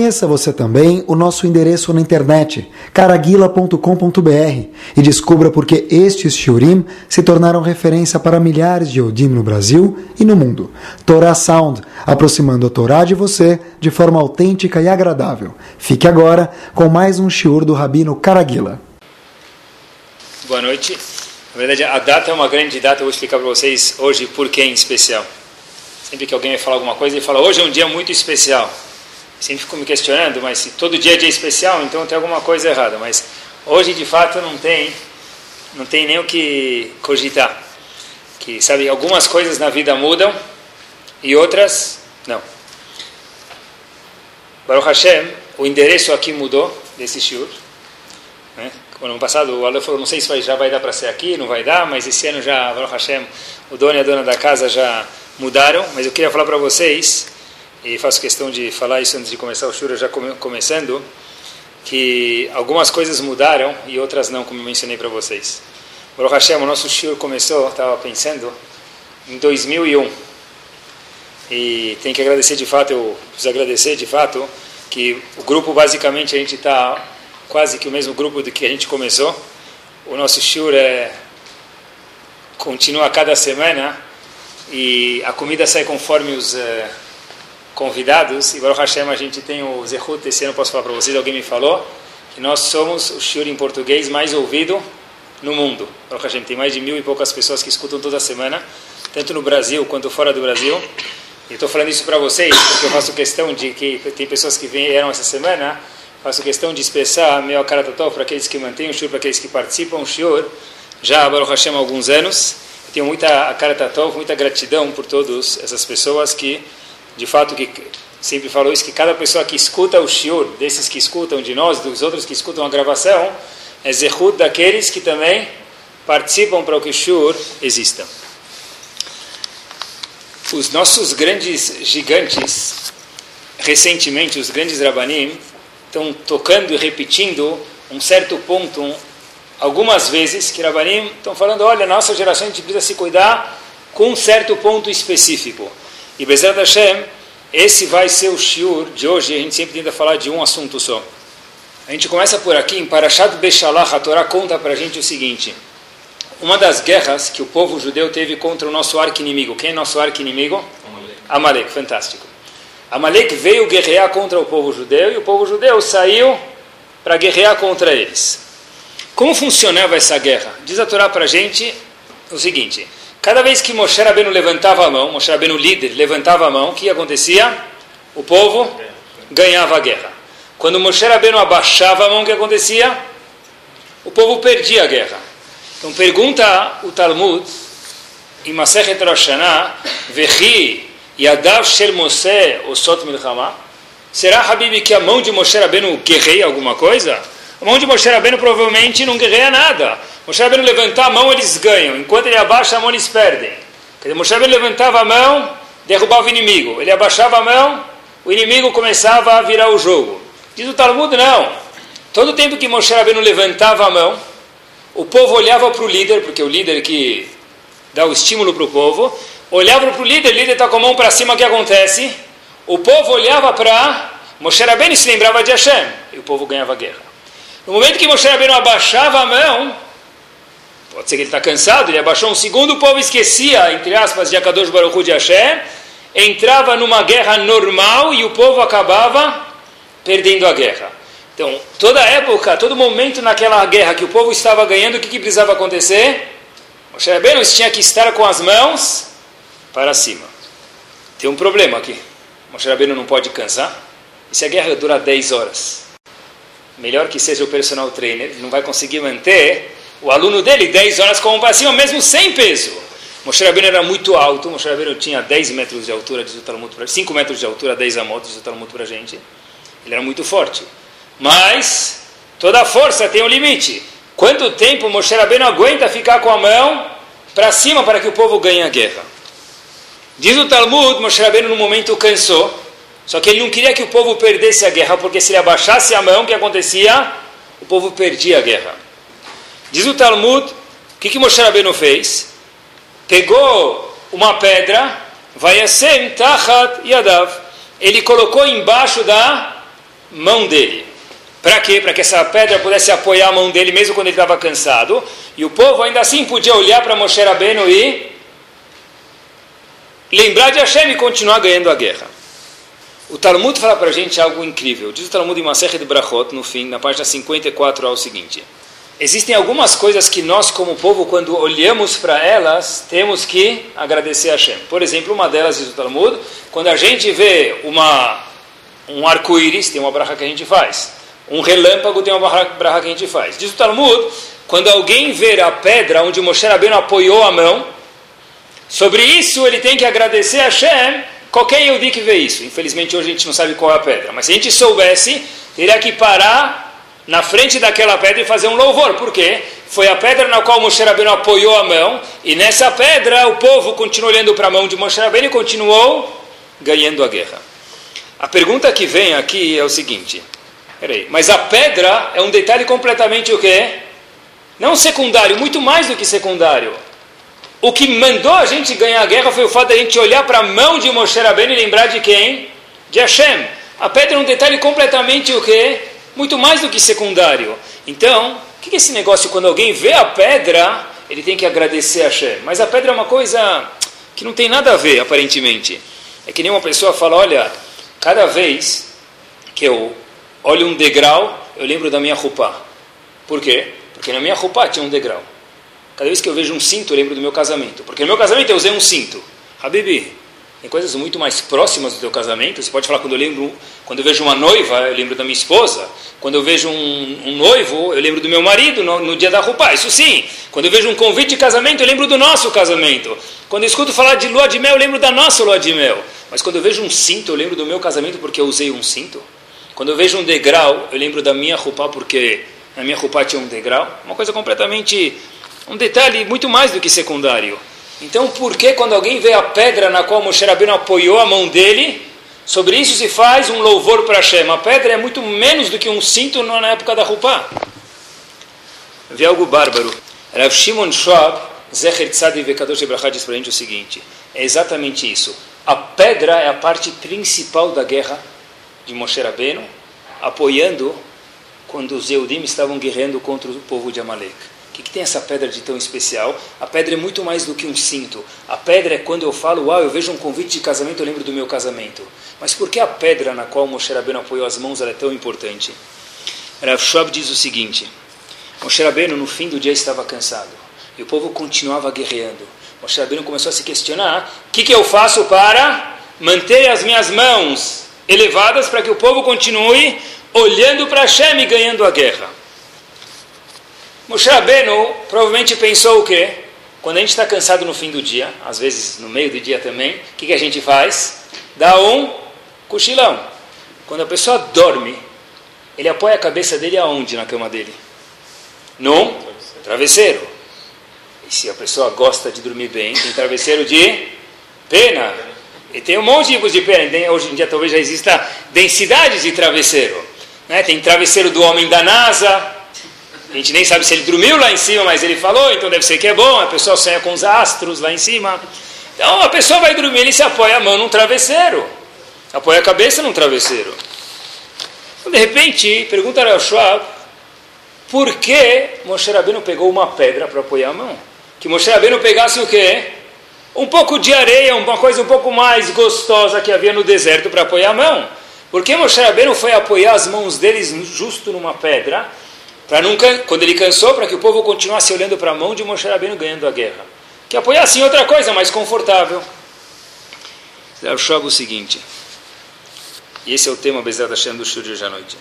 Conheça você também o nosso endereço na internet, caraguila.com.br, e descubra por que estes shiurim se tornaram referência para milhares de Yodim no Brasil e no mundo. Torah Sound, aproximando a Torá de você de forma autêntica e agradável. Fique agora com mais um shiur do Rabino Caraguila. Boa noite. Na verdade, a data é uma grande data, eu vou explicar para vocês hoje por que em especial. Sempre que alguém vai falar alguma coisa, ele fala, hoje é um dia muito especial. Sempre fico me questionando, mas se todo dia é dia especial, então tem alguma coisa errada. Mas hoje, de fato, não tem, não tem nem o que cogitar. Que, sabe, algumas coisas na vida mudam e outras não. Baruch Hashem, o endereço aqui mudou desse shiur. Né? O ano passado o Alô falou, não sei se já vai dar para ser aqui, não vai dar, mas esse ano já, Baruch Hashem, o dono e a dona da casa já mudaram, mas eu queria falar para vocês, e faço questão de falar isso antes de começar o Shura, já come, começando, que algumas coisas mudaram e outras não, como eu mencionei para vocês. Baruch Hashem, o nosso Shura começou, estava pensando, em 2001. E tem que agradecer de fato, eu preciso agradecer de fato, que o grupo basicamente a gente está quase que o mesmo grupo do que a gente começou. O nosso Shura é, continua cada semana e a comida sai conforme os uh, convidados. E Baruch Hashem, a gente tem o Zehut, esse ano posso falar para vocês, alguém me falou, que nós somos o shiur em português mais ouvido no mundo. Baruch Hashem, tem mais de mil e poucas pessoas que escutam toda semana, tanto no Brasil quanto fora do Brasil. E estou falando isso para vocês porque eu faço questão de que tem pessoas que vieram essa semana, faço questão de expressar meu akaratotó para aqueles que mantêm o shiur, para aqueles que participam do shiur, já Baruch Hashem há alguns anos tenho muita caratatov, muita gratidão por todas essas pessoas que, de fato, que sempre falo isso, que cada pessoa que escuta o shiur, desses que escutam de nós, dos outros que escutam a gravação, é zehut daqueles que também participam para que o shiur exista. Os nossos grandes gigantes, recentemente, os grandes rabanim, estão tocando e repetindo um certo ponto, um, algumas vezes que Rabanim estão falando, olha, nossa geração a gente precisa se cuidar com um certo ponto específico. E Bezerra Hashem, esse vai ser o shiur de hoje, a gente sempre tenta falar de um assunto só. A gente começa por aqui, em Parashat Beshalach, a Torá conta para a gente o seguinte, uma das guerras que o povo judeu teve contra o nosso arqui-inimigo, quem é nosso arqui-inimigo? Amalek, fantástico. Amalek veio guerrear contra o povo judeu e o povo judeu saiu para guerrear contra eles. Como funcionava essa guerra? Diz a Torá para a gente o seguinte: cada vez que Moshe Rabbeinu levantava a mão, Moshe Rabbeinu líder levantava a mão, o que acontecia? O povo ganhava a guerra. Quando Moshe Rabbeinu abaixava a mão, o que acontecia? O povo perdia a guerra. Então pergunta o Talmud, em Masechet Rosh Hashanah, Vechi Yadav Shel Moshe Osot Milchama, será, Habib, que a mão de Moshe Rabbeinu guerreia alguma coisa? A mão de Moshe Rabbeinu provavelmente não guerreia nada. Moshe Rabbeinu levantar a mão, eles ganham. Enquanto ele abaixa a mão, eles perdem. Quer dizer, Moshe Rabbeinu levantava a mão, derrubava o inimigo. Ele abaixava a mão, o inimigo começava a virar o jogo. Diz o Talmud, não. Todo tempo que Moshe Rabbeinu levantava a mão, o povo olhava para o líder, porque o líder que dá o estímulo para o povo, olhava para o líder, o líder está com a mão para cima, o que acontece? O povo olhava para Moshe Rabbeinu e se lembrava de Hashem, e o povo ganhava guerra. No momento que Moshe Rabbeinu abaixava a mão, pode ser que ele está cansado, ele abaixou um segundo, o povo esquecia, entre aspas, de Akadosh Baruch Hu de Hashem, entrava numa guerra normal e o povo acabava perdendo a guerra. Então, toda época, todo momento naquela guerra que o povo estava ganhando, o que, que precisava acontecer? Moshe Rabbeinu tinha que estar com as mãos para cima. Tem um problema aqui. Moshe Rabbeinu não pode cansar. E se a guerra dura 10 horas? Melhor que seja o personal trainer, não vai conseguir manter o aluno dele 10 horas como para cima, mesmo sem peso. Moshe Rabbeinu era muito alto, Moshe Rabbeinu tinha 10 metros de altura, diz o Talmud, 5 metros de altura, 10 a moto, diz o Talmud para a gente. Ele era muito forte. Mas, toda força tem um limite. Quanto tempo Moshe Rabbeinu aguenta ficar com a mão para cima para que o povo ganhe a guerra? Diz o Talmud, Moshe Rabbeinu no momento cansou, só que ele não queria que o povo perdesse a guerra, porque se ele abaixasse a mão, o que acontecia? O povo perdia a guerra. Diz o Talmud, o que, que Moshe Rabbeinu fez? Pegou uma pedra, vai tachat yadav. Ele colocou embaixo da mão dele. Para quê? Para que essa pedra pudesse apoiar a mão dele mesmo quando ele estava cansado. E o povo ainda assim podia olhar para Moshe Rabbeinu e lembrar de Hashem e continuar ganhando a guerra. O Talmud fala para a gente algo incrível. Diz o Talmud em Maserhet de Brachot, no fim, na página 54, é o seguinte. Existem algumas coisas que nós, como povo, quando olhamos para elas, temos que agradecer a Hashem. Por exemplo, uma delas diz o Talmud, quando a gente vê uma, um arco-íris, tem uma bracha que a gente faz. Um relâmpago tem uma bracha que a gente faz. Diz o Talmud, quando alguém ver a pedra onde Moshe Rabbeinu apoiou a mão, sobre isso ele tem que agradecer a Hashem, qualquer Yehudi que vê isso. Infelizmente hoje a gente não sabe qual é a pedra, mas se a gente soubesse, teria que parar na frente daquela pedra e fazer um louvor. Por quê? Foi a pedra na qual Moshe Rabbeinu apoiou a mão, e nessa pedra o povo continuou olhando para a mão de Moshe Rabbeinu e continuou ganhando a guerra. A pergunta que vem aqui é o seguinte: Peraí, mas a pedra é um detalhe completamente o quê? Não secundário, muito mais do que secundário. O que mandou a gente ganhar a guerra foi o fato de a gente olhar para a mão de Moshe Rabbeinu e lembrar de quem? De Hashem. A pedra é um detalhe completamente o quê? Muito mais do que secundário. Então, o que é esse negócio? Quando alguém vê a pedra, ele tem que agradecer a Hashem. Mas a pedra é uma coisa que não tem nada a ver, aparentemente. É que nem uma pessoa fala, olha, cada vez que eu olho um degrau, eu lembro da minha roupa. Por quê? Porque na minha roupa tinha um degrau. Cada vez que eu vejo um cinto, eu lembro do meu casamento. Porque no meu casamento eu usei um cinto. Habibi, tem coisas muito mais próximas do teu casamento. Você pode falar quando eu lembro, quando eu vejo uma noiva, eu lembro da minha esposa. Quando eu vejo um, um noivo, eu lembro do meu marido no, no, dia da roupa. Isso sim. Quando eu vejo um convite de casamento, eu lembro do nosso casamento. Quando eu escuto falar de lua de mel, eu lembro da nossa lua de mel. Mas quando eu vejo um cinto, eu lembro do meu casamento porque eu usei um cinto. Quando eu vejo um degrau, eu lembro da minha roupa porque na minha roupa tinha um degrau. Uma coisa completamente. Um detalhe muito mais do que secundário. Então, por que quando alguém vê a pedra na qual Moshe Rabbeinu apoiou a mão dele, sobre isso se faz um louvor para Hashem? A pedra é muito menos do que um cinto na época da roupa. Vi algo bárbaro. Rav Shimon Schwab, Zecher Tzadi Vekadosh Ebrachá diz para a gente o seguinte: é exatamente isso. A pedra é a parte principal da guerra de Moshe Rabbeinu, apoiando quando os Eudim estavam guerreando contra o povo de Amalek. Que, que, tem essa pedra de tão especial? A pedra é muito mais do que um cinto. A pedra é quando eu falo, uau, eu vejo um convite de casamento, eu lembro do meu casamento. Mas por que a pedra na qual Moshe Rabbeinu apoiou as mãos é tão importante? Rav Schwab diz o seguinte, Moshe Rabbeinu no fim do dia estava cansado, e o povo continuava guerreando. Moshe Rabbeinu começou a se questionar, o que, que eu faço para manter as minhas mãos elevadas para que o povo continue olhando para Hashem e ganhando a guerra. Moshe Rabbeinu provavelmente pensou o quê? Quando a gente está cansado no fim do dia, às vezes no meio do dia também, o que, que a gente faz? Dá um cochilão. Quando a pessoa dorme, ele apoia a cabeça dele aonde na cama dele? Num travesseiro. E se a pessoa gosta de dormir bem, tem travesseiro de pena. E tem um monte de tipos de pena. Hoje em dia talvez já exista densidades de travesseiro. Né? Tem travesseiro do homem da NASA. A gente nem sabe se ele dormiu lá em cima, mas ele falou, então deve ser que é bom. A pessoa sonha com os astros lá em cima. Então a pessoa vai dormir, ele se apoia a mão num travesseiro. Apoia a cabeça num travesseiro. Então, de repente, pergunta ao Schwab, por que Moshe Rabbeinu pegou uma pedra para apoiar a mão? Que Moshe Rabbeinu pegasse o quê? um pouco de areia, uma coisa um pouco mais gostosa que havia no deserto para apoiar a mão. Porque Moshe Rabbeinu foi apoiar as mãos deles justo numa pedra, para nunca, quando ele cansou, para que o povo continuasse olhando para a mão de Moshe Rabbeinu ganhando a guerra. Que apoiasse em outra coisa mais confortável. Chamo o seguinte, e esse é o tema Bezerra Hashem do Shur de hoje à noite.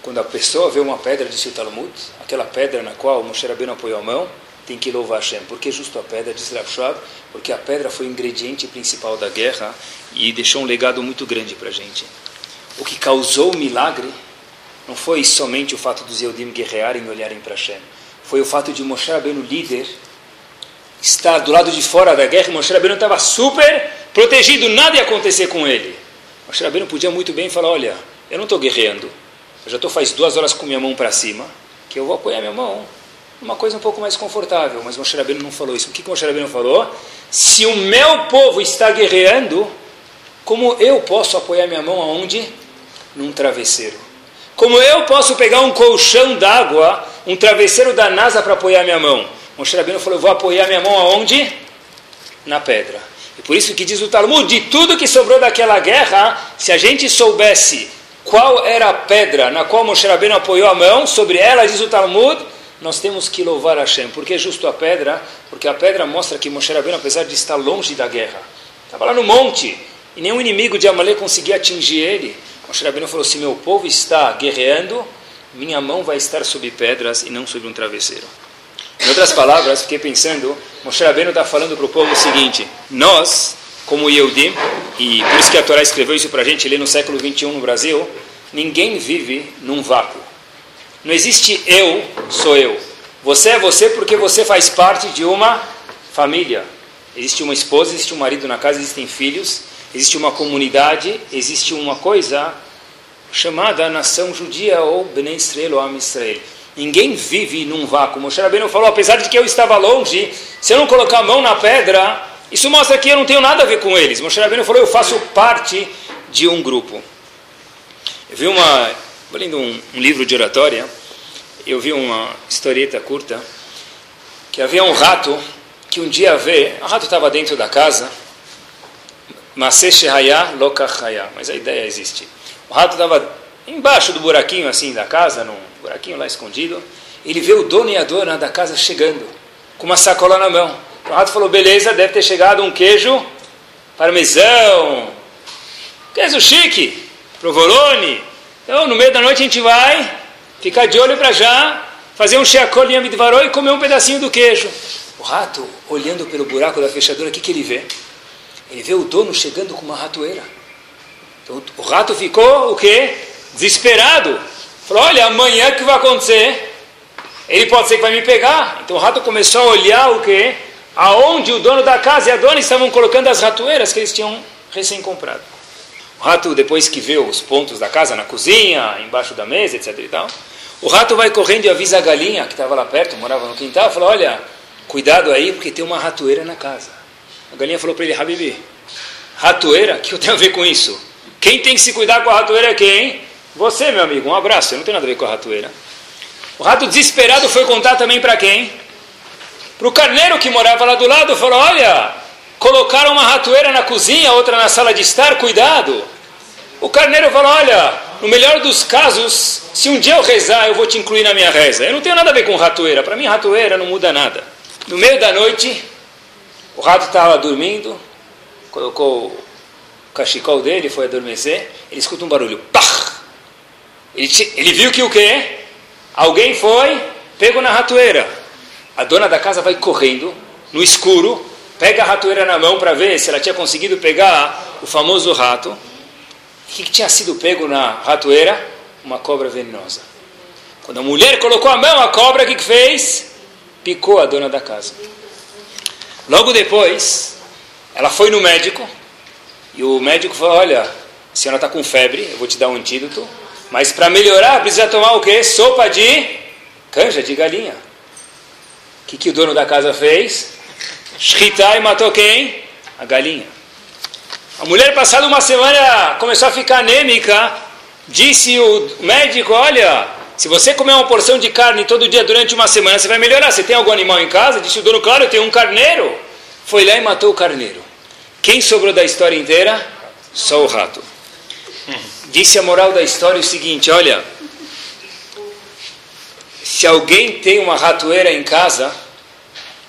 Quando a pessoa vê uma pedra, disse o Talmud, aquela pedra na qual Moshe Rabbeinu apoiou a mão, tem que louvar Hashem. Por que justo a pedra? Diz Rav porque a pedra foi o ingrediente principal da guerra e deixou um legado muito grande para a gente. O que causou o milagre não foi somente o fato dos Eudim guerrearem e olharem para Hashem. Foi o fato de Moshe Rabbeinu, líder, estar do lado de fora da guerra. Moshe Rabbeinu estava super protegido, nada ia acontecer com ele. Moshe Rabbeinu podia muito bem falar, olha, eu não estou guerreando, eu já estou faz duas horas com minha mão para cima, que eu vou apoiar minha mão uma coisa um pouco mais confortável. Mas Moshe Rabbeinu não falou isso. O que, que Moshe Rabbeinu falou? Se o meu povo está guerreando, como eu posso apoiar minha mão aonde? num travesseiro. Como eu posso pegar um colchão d'água, um travesseiro da NASA para apoiar minha mão? Moshe Rabbeinu falou, eu vou apoiar minha mão aonde? Na pedra. E por isso que diz o Talmud, de tudo que sobrou daquela guerra, se a gente soubesse qual era a pedra na qual Moshe Rabbeinu apoiou a mão, sobre ela, diz o Talmud, nós temos que louvar Hashem. Por que justo a pedra? Porque a pedra mostra que Moshe Rabbeinu, apesar de estar longe da guerra, estava lá no monte, e nenhum inimigo de Amalek conseguia atingir ele. Moshe Rabbeinu falou, se meu povo está guerreando, minha mão vai estar sobre pedras e não sobre um travesseiro. Em outras palavras, fiquei pensando, Moshe Rabbeinu está falando para o povo o seguinte, nós, como Yehudim, e por isso que a Torá escreveu isso para a gente ali no século 21 no Brasil, ninguém vive num vácuo. Não existe eu, sou eu. Você é você porque você faz parte de uma família. Existe uma esposa, existe um marido na casa, existem filhos, existe uma comunidade, existe uma coisa chamada nação judia ou Bnei Israel ou Am Israel. Ninguém vive num vácuo. Moshe Rabbeinu falou, apesar de que eu estava longe, se eu não colocar a mão na pedra, isso mostra que eu não tenho nada a ver com eles. Moshe Rabbeinu falou, eu faço parte de um grupo. Eu vi uma, lendo um, um livro de oratória, eu vi uma historieta curta, que havia um rato que um dia vê, o rato estava dentro da casa, mas a ideia existe. O rato estava embaixo do buraquinho assim da casa, num buraquinho lá escondido. Ele vê o dono e a dona da casa chegando, com uma sacola na mão. O rato falou: beleza, deve ter chegado um queijo parmesão, queijo chique, provolone. Então, no meio da noite a gente vai ficar de olho para já, fazer um sheakolinha midvaró e comer um pedacinho do queijo. O rato, olhando pelo buraco da fechadura, o que, que ele vê? Ele vê o dono chegando com uma ratoeira. Então, o rato ficou o quê? Desesperado. Falou, olha, amanhã que vai acontecer? Ele pode ser que vai me pegar. Então o rato começou a olhar o quê? Aonde o dono da casa e a dona estavam colocando as ratoeiras que eles tinham recém comprado. O rato, depois que vê os pontos da casa, na cozinha, embaixo da mesa, etc. E tal, o rato vai correndo e avisa a galinha, que estava lá perto, morava no quintal, falou, olha, cuidado aí, porque tem uma ratoeira na casa. A galinha falou para ele, Habibi, ratoeira? O que eu tenho a ver com isso? Quem tem que se cuidar com a ratoeira é quem? Você, meu amigo, um abraço, eu não tenho nada a ver com a ratoeira. O rato desesperado foi contar também para quem? Para o carneiro que morava lá do lado, falou, olha, colocaram uma ratoeira na cozinha, outra na sala de estar, cuidado. O carneiro falou, olha, no melhor dos casos, se um dia eu rezar, eu vou te incluir na minha reza. Eu não tenho nada a ver com ratoeira, para mim ratoeira não muda nada. No meio da noite, o rato estava dormindo, colocou o cachecol dele, foi adormecer, ele escuta um barulho, pá! Ele, ele viu que o quê? Alguém foi, pegou na ratoeira. A dona da casa vai correndo, no escuro, pega a ratoeira na mão para ver se ela tinha conseguido pegar o famoso rato. O que, que tinha sido pego na ratoeira? Uma cobra venenosa. Quando a mulher colocou a mão, a cobra, o que, que fez? Picou a dona da casa. Logo depois, ela foi no médico, e o médico falou, olha, a senhora está com febre, eu vou te dar um antídoto, mas para melhorar, precisa tomar o quê? Sopa de canja, de galinha. O que, que o dono da casa fez? Shritai matou quem? A galinha. A mulher, passada uma semana, começou a ficar anêmica. Disse o médico: Olha, se você comer uma porção de carne todo dia durante uma semana, você vai melhorar. Você tem algum animal em casa? Disse o dono: Claro, eu tenho um carneiro. Foi lá e matou o carneiro. Quem sobrou da história inteira? Só o rato. Disse a moral da história o seguinte: olha, se alguém tem uma ratoeira em casa,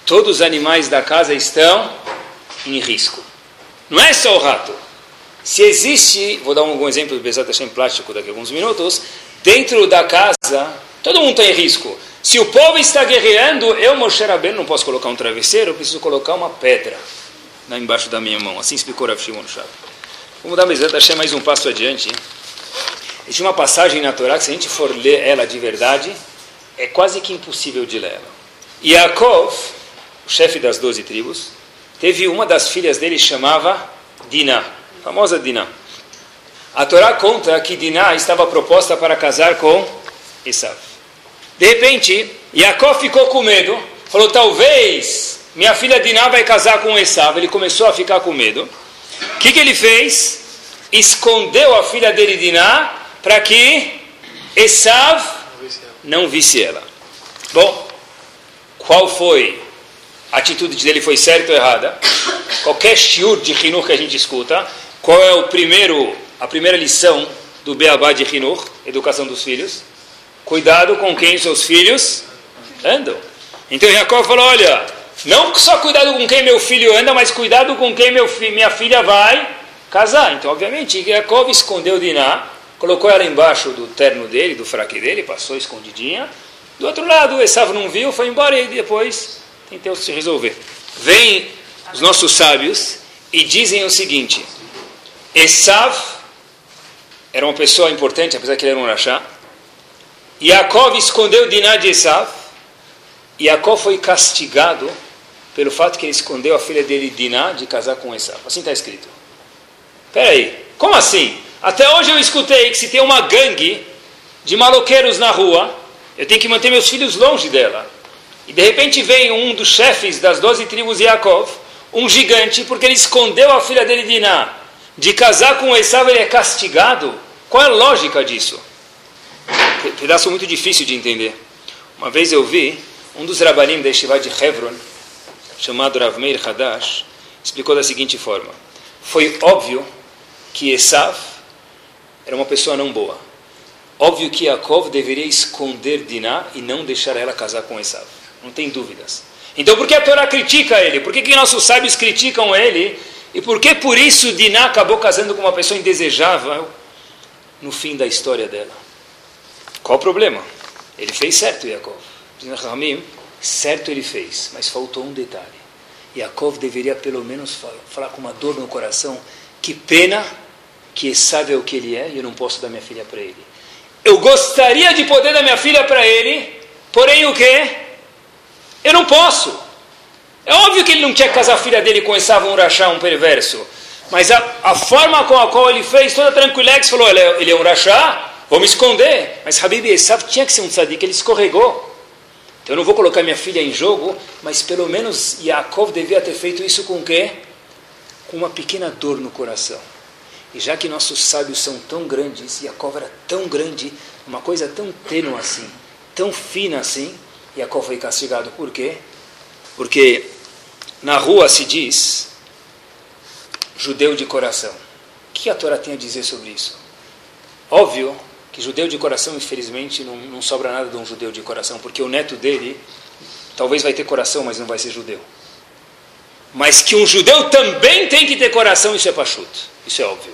todos os animais da casa estão em risco. Não é só o rato. Se existe, vou dar um exemplo do Bezat Hashem plástico daqui a alguns minutos, dentro da casa, todo mundo está em risco. Se o povo está guerreando, eu, Moshe Rabbeinu, não posso colocar um travesseiro, eu preciso colocar uma pedra lá embaixo da minha mão. Assim explicou Rav Shimon Shab. Vamos dar Bezat Hashem mais um passo adiante. Existe uma passagem na Torá que se a gente for ler ela de verdade, é quase que impossível de ler ela. Yaakov, o chefe das doze tribos, teve uma das filhas dele chamava Diná, famosa Diná. A Torá conta que Diná estava proposta para casar com Esav. De repente, Yaakov ficou com medo, falou: talvez minha filha Diná vai casar com Esav. Ele começou a ficar com medo. O que, que ele fez? Escondeu a filha dele Diná para que Esav não visse ela. Bom, qual foi a atitude dele? Foi certa ou errada? Qualquer shiur de Hinur que a gente escuta, qual é o primeiro, a primeira lição do Beabá de Hinur, educação dos filhos? Cuidado com quem seus filhos andam. Então Jacob falou: olha, não só cuidado com quem meu filho anda, mas cuidado com quem meu fi minha filha vai casar. Então, obviamente, Jacob escondeu Diná, colocou ela embaixo do terno dele, do fraque dele, passou escondidinha. Do outro lado, Esav não viu, foi embora e depois tentou se resolver. Vêm os nossos sábios e dizem o seguinte: Esav era uma pessoa importante, apesar que ele era um rachá. Yaakov escondeu Diná de Esav. Yaakov foi castigado pelo fato que ele escondeu a filha dele, Diná, de casar com Esav. Assim está escrito. Espera aí, como assim? Até hoje eu escutei que se tem uma gangue de maloqueiros na rua, eu tenho que manter meus filhos longe dela. E de repente vem um dos chefes das doze tribos de Yaakov, um gigante, porque ele escondeu a filha dele, Diná, de casar com Esav, ele é castigado. Qual é a lógica disso? Pedaço muito difícil de entender. Uma vez eu vi um dos rabanim da Yeshiva de Hebron, chamado Rav Meir Hadash, explicou da seguinte forma. Foi óbvio que Esav era uma pessoa não boa. Óbvio que Yaakov deveria esconder Diná e não deixar ela casar com Esav. Não tem dúvidas. Então por que a Torá critica ele? Por que, que nossos sábios criticam ele? E por que por isso Diná acabou casando com uma pessoa indesejável no fim da história dela? Qual o problema? Ele fez certo, Yaakov. Certo ele fez, mas faltou um detalhe. Yaakov deveria pelo menos falar com uma dor no coração: que pena que sabe o que ele é e eu não posso dar minha filha para ele. Eu gostaria de poder dar minha filha para ele, porém o que? Eu não posso. É óbvio que ele não quer casar a filha dele com esse um rachá, um perverso. Mas a, a, forma com a qual ele fez, toda tranquilex, falou, ele é, ele é um rachá, vamos esconder. Mas Habib Esav tinha que ser um tzadik, ele escorregou. Então eu não vou colocar minha filha em jogo, mas pelo menos Yaakov devia ter feito isso com o quê? Com uma pequena dor no coração. E já que nossos sábios são tão grandes, Yaakov era tão grande, uma coisa tão tênue assim, tão fina assim, Yaakov foi castigado. Por quê? Porque na rua se diz judeu de coração. O que a Torá tem a dizer sobre isso? Óbvio que judeu de coração, infelizmente, não, não sobra nada de um judeu de coração, porque o neto dele talvez vai ter coração, mas não vai ser judeu. Mas que um judeu também tem que ter coração, isso é pachuto. Isso é óbvio.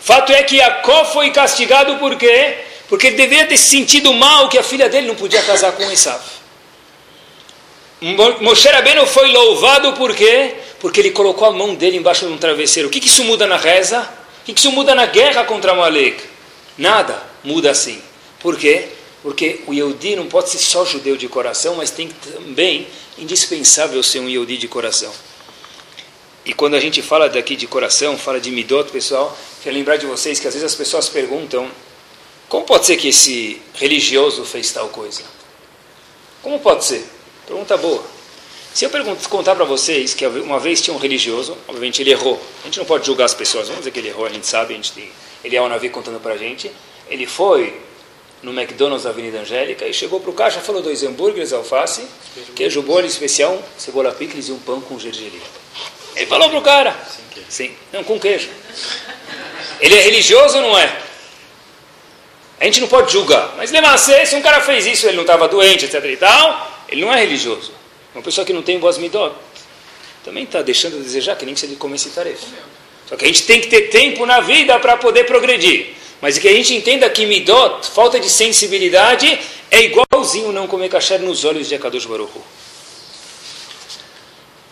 Fato é que Jacó foi castigado por quê? Porque ele deveria ter sentido mal que a filha dele não podia casar com Esav. Moshe Rabbeinu foi louvado por quê? Porque ele colocou a mão dele embaixo de um travesseiro. O que, que isso muda na reza? O que, que isso muda na guerra contra Malek? Nada muda assim. Por quê? Porque o Yehudi não pode ser só judeu de coração, mas tem também indispensável ser um Yehudi de coração. E quando a gente fala daqui de coração, fala de midot, pessoal, quero lembrar de vocês que às vezes as pessoas perguntam como pode ser que esse religioso fez tal coisa? Como pode ser? Pergunta boa. Se eu contar para vocês que uma vez tinha um religioso, obviamente ele errou. A gente não pode julgar as pessoas, vamos dizer que ele errou, a gente sabe, a gente tem, ele é um navio contando para a gente. Ele foi no McDonald's da Avenida Angélica e chegou para o caixa, falou dois hambúrgueres, alface, queijo bolho especial, cebola picles e um pão com gergelim. Ele falou para o cara. Sim, não, com queijo. Ele é religioso ou não é? A gente não pode julgar. Mas Lemassé, se um cara fez isso, ele não estava doente, etc e tal, ele não é religioso. Uma pessoa que não tem boas midot também está deixando de desejar que nem que de comer esse tarefa. Só que a gente tem que ter tempo na vida para poder progredir. Mas que a gente entenda que midot, falta de sensibilidade, é igualzinho não comer kasher nos olhos de Akadosh Baruch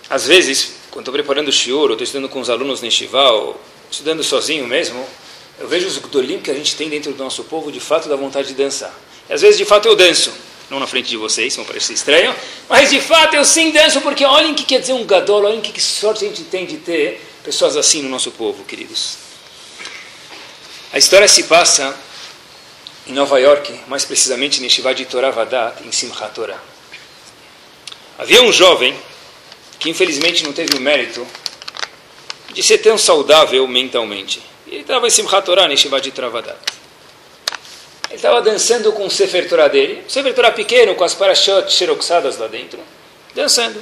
Às vezes, quando estou preparando o shiur, ou estou estudando com os alunos no Estival, estudando sozinho mesmo, eu vejo os gdolim que a gente tem dentro do nosso povo, de fato, da vontade de dançar. E às vezes, de fato, eu danço. Não na frente de vocês, vão parecer estranho, mas de fato eu sim danço, porque olhem o que quer dizer um gadol, olhem que, sorte a gente tem de ter pessoas assim no nosso povo, queridos. A história se passa em Nova York, mais precisamente em Shivá de Torah Vadat, em Simchat Torah. Havia um jovem que infelizmente não teve o mérito de ser tão saudável mentalmente. Ele estava em Simchat Torah, Neshivat de Travadat. Estava dançando com o Sefer Torah dele, o Sefer Torah pequeno, com as parashot xeroxadas lá dentro, dançando.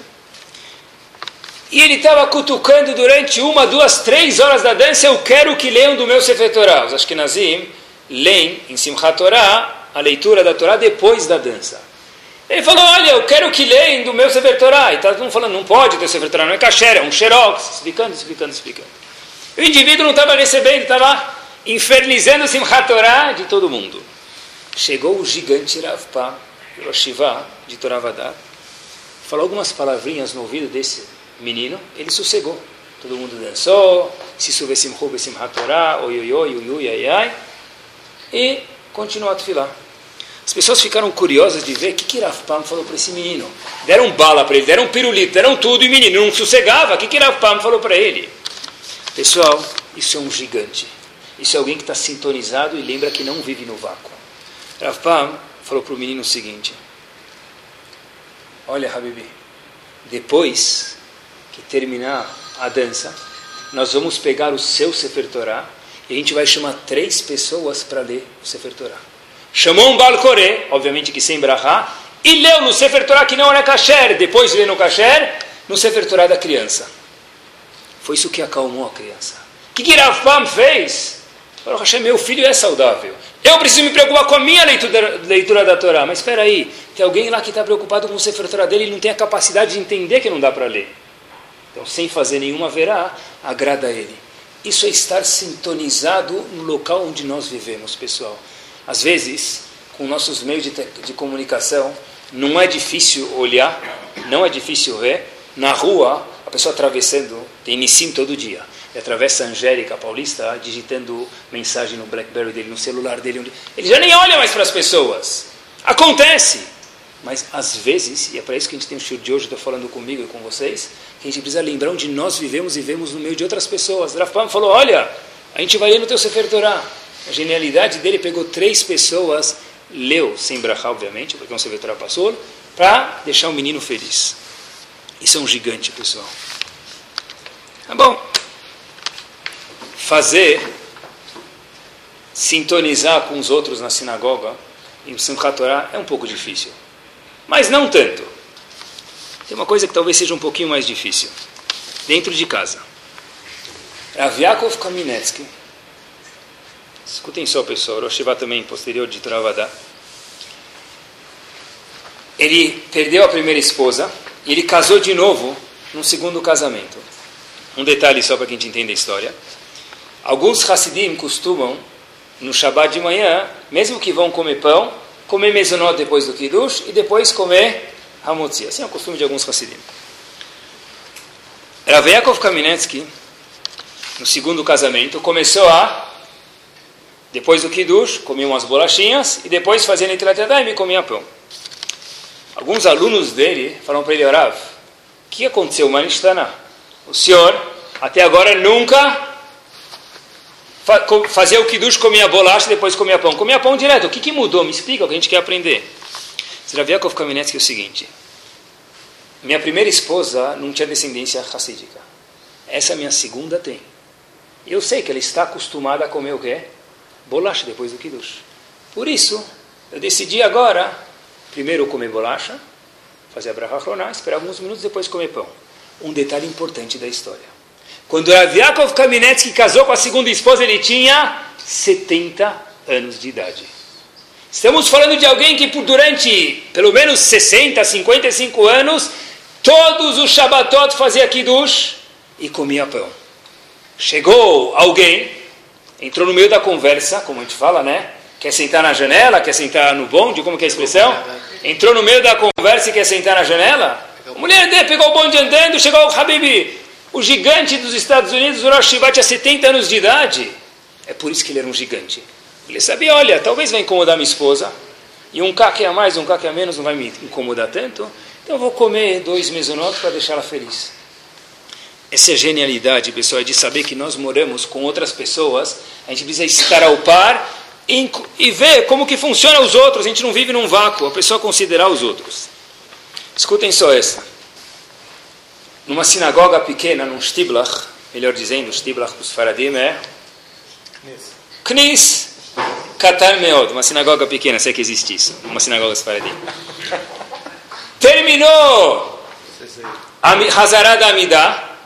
E ele estava cutucando durante uma, duas, três horas da dança, eu quero que leiam do meu Sefer Torah. Os Ashkenazim leem em Simchat Torah a leitura da Torá depois da dança. Ele falou, olha, eu quero que leiam do meu Sefer Torah. E está todo mundo falando, não pode ter Sefer Torah, não é kasher, é um xerox. Explicando, explicando, explicando. O indivíduo não estava recebendo, estava infernizando Simchat Torah de todo mundo. Chegou o gigante Rav Pam, Hiroshima, de Toravadá, falou algumas palavrinhas no ouvido desse menino, ele sossegou. Todo mundo dançou, se suve simchu besimhat Torah, oi, oi, oi, oi, oi, ai, ai, e continuou a filar. As pessoas ficaram curiosas de ver o que, que Rav Pam falou para esse menino. Deram bala para ele, deram pirulito, deram tudo, e o menino não sossegava. O que, que Rav Pam falou para ele? Pessoal, isso é um gigante. Isso é alguém que está sintonizado e lembra que não vive no vácuo. Rav Pam falou para o menino o seguinte: Olha, Habibi, depois que terminar a dança, nós vamos pegar o seu Sefer Torah e a gente vai chamar três pessoas para ler o Sefer Torah. Chamou um Balcoré, obviamente que sem brahá, e leu no Sefer Torah que não era kasher, depois leu no kasher, no Sefer Torah da criança. Foi isso que acalmou a criança. O que, que Rav Pam fez? Falou, Hashem, meu filho é saudável. Eu preciso me preocupar com a minha leitura, leitura da Torá. Mas espera aí, tem alguém lá que está preocupado com o Sefer Torah dele e não tem a capacidade de entender que não dá para ler. Então, sem fazer nenhuma verá, agrada a ele. Isso é estar sintonizado no local onde nós vivemos, pessoal. Às vezes, com nossos meios de, de comunicação, não é difícil olhar, não é difícil ver. Na rua, a pessoa atravessando, tem Nissim todo dia. E atravessa a Angélica Paulista, digitando mensagem no Blackberry dele, no celular dele. Ele já nem olha mais para as pessoas. Acontece. Mas às vezes, e é para isso que a gente tem o show de hoje, estou falando comigo e com vocês, que a gente precisa lembrar onde nós vivemos e vivemos no meio de outras pessoas. Rafam falou: Olha, a gente vai ler no teu Sefer Torah. A genialidade dele pegou três pessoas, leu, sem brachar, obviamente, porque um Sefer Torah passou, para deixar o menino feliz. Isso é um gigante, pessoal. Tá bom. Fazer, sintonizar com os outros na sinagoga, em Simchat Torah, é um pouco difícil. Mas não tanto. Tem uma coisa que talvez seja um pouquinho mais difícil. Dentro de casa. Rav Yaakov Kaminetsky, escutem só pessoal, Roshiva também, posterior de Travadá. Ele perdeu a primeira esposa e ele casou de novo num segundo casamento. Um detalhe só para quem entender a história. Alguns Hassidim costumam, no Shabat de manhã, mesmo que vão comer pão, comer mezonot depois do Kiddush e depois comer Hamotzi. Assim é o costume de alguns Hassidim. Rav Yaakov no segundo casamento, começou a, depois do Kiddush, comia umas bolachinhas e depois fazia Netilat Yadayim e pão. Alguns alunos dele falaram para ele, Rav, o que aconteceu, Manishtana? O senhor, até agora, nunca fazia o Kiddush, comia bolacha e depois comia pão. Comia pão direto. O que, que mudou? Me explica o que a gente quer aprender. Zraviakov Kamenetsky é o seguinte. Minha primeira esposa não tinha descendência racídica. Essa minha segunda tem. Eu sei que ela está acostumada a comer o quê? Bolacha depois do Kiddush. Por isso, eu decidi agora, primeiro comer bolacha, fazer a bracha esperar alguns minutos, depois comer pão. Um detalhe importante da história. Quando Rav Kamenetsky casou com a segunda esposa, ele tinha 70 anos de idade. Estamos falando de alguém que por durante pelo menos 60, 55 anos, todos os Shabbatot fazia Kiddush e comia pão. Chegou alguém, entrou no meio da conversa, como a gente fala, né? Quer sentar na janela, quer sentar no bonde, como que é a expressão? Entrou no meio da conversa e quer sentar na janela? A mulher dele pegou o bonde andando, chegou o Habib, o gigante dos Estados Unidos, o Rosh tinha 70 anos de idade. É por isso que ele era um gigante. Ele sabia, olha, talvez vai incomodar minha esposa, e um caque a mais, um caque a menos não vai me incomodar tanto, então eu vou comer dois mesonotes para deixá-la feliz. Essa é a genialidade, pessoal, é de saber que nós moramos com outras pessoas, a gente precisa estar ao par e, e ver como que funciona os outros, a gente não vive num vácuo, a pessoa considerar os outros. Escutem só essa. Numa sinagoga pequena, num Stiblach, melhor dizendo, Stiblach dos Faradim é Knis. Qatar Meod, uma sinagoga pequena, sei que existe isso, uma sinagoga Sfaradi. Terminou Hazará da Amidah,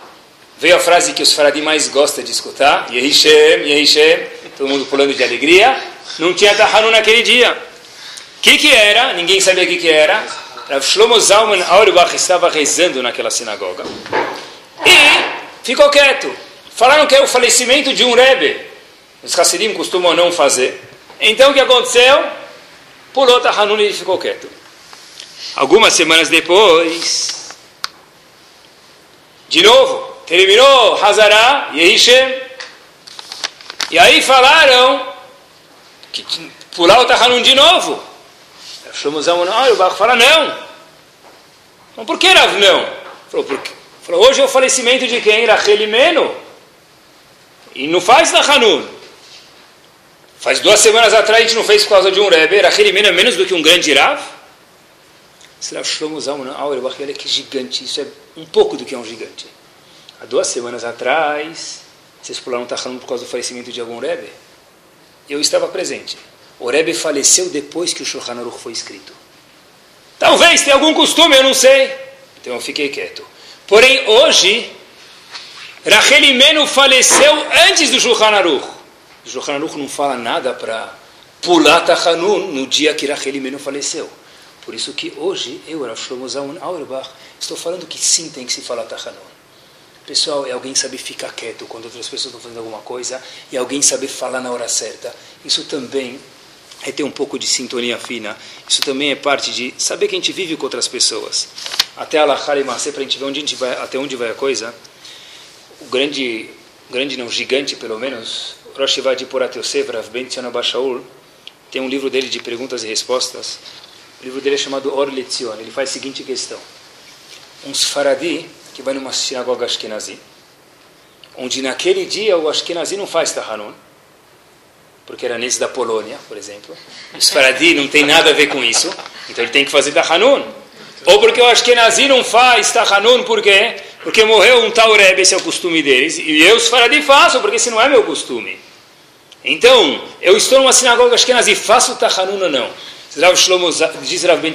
veio a frase que os Faradi mais gostam de escutar, Yehishem, Yehishem, todo mundo pulando de alegria, não tinha Tahanun naquele dia. O que que era? Ninguém sabia o que que era. Rav Shlomo Zalman Auerbach estava rezando naquela sinagoga e ficou quieto. Falaram que é o falecimento de um Rebbe. Os Hassidim costumam não fazer. Então o que aconteceu? Pulou Tahanun e ficou quieto. Algumas semanas depois, de novo, terminou Hazará, Yehishem, e aí falaram que pular o Tahanun de novo. Shlomo não, o Baruch fala não. Então por que Rav não? Falou, porque, falou, hoje é o falecimento de quem? Rachel Meno. E não faz Tahanun. Faz duas semanas atrás a gente não fez por causa de um Rebbe. Rachel Meno é menos do que um grande Rav. Será Shlomo Zalman Auerbach, olha que gigante. Isso é um pouco do que é um gigante. Há duas semanas atrás, vocês pularam Tahanun por causa do falecimento de algum Rebbe? Eu estava presente. O Rebbe faleceu depois que o Shulchan Aruch foi escrito. Talvez tenha algum costume, eu não sei. Então eu fiquei quieto. Porém, hoje, Rachel Imenu faleceu antes do Shulchan Aruch. O Shulchan Aruch não fala nada para pular Tachanun no dia que Rachel Imenu faleceu. Por isso que hoje, eu, Rav Shlomo Zalman Auerbach, estou falando que sim tem que se falar Tachanun. Pessoal, é alguém saber ficar quieto quando outras pessoas estão fazendo alguma coisa e alguém saber falar na hora certa. Isso também é ter um pouco de sintonia fina. Isso também é parte de saber que a gente vive com outras pessoas. Até a Masé, para a gente ver onde a gente vai, até onde vai a coisa. O grande, grande não, gigante pelo menos, Rosh Vadi Porat Yosef, Rav Ben Bashaul, tem um livro dele de perguntas e respostas. O livro dele é chamado Or Letzion. Ele faz a seguinte questão. Um Sfaradi que vai numa sinagoga Ashkenazi, onde naquele dia o Ashkenazi não faz Tahanun, porque era nesse da Polônia, por exemplo. O Sfaradi não tem nada a ver com isso, então ele tem que fazer Tahanun. Ou porque o Ashkenazi não faz Tahanun, por quê? Porque morreu um tal esse é o costume deles, e eu, Sfaradi, faço, porque esse não é meu costume. Então, eu estou numa sinagoga Ashkenazi, faço Tahanun ou não? Rav Shlomo diz Rav Ben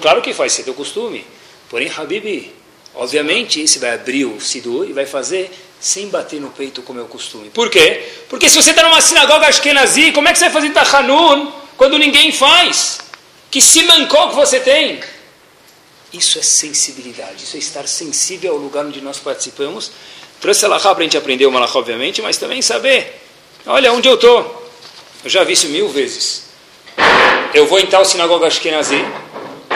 claro que faz, esse é teu costume. Porém, Habibi, obviamente, esse vai abrir o Sidur e vai fazer sem bater no peito como é o costume. Por quê? Porque se você está numa sinagoga ashkenazi, como é que você vai fazer tachanun quando ninguém faz? Que se mancou que você tem? Isso é sensibilidade, isso é estar sensível ao lugar onde nós participamos. Trouxe a para a gente aprender o malachá, obviamente, mas também saber, olha onde eu estou. Eu já vi isso mil vezes. Eu vou em tal sinagoga ashkenazi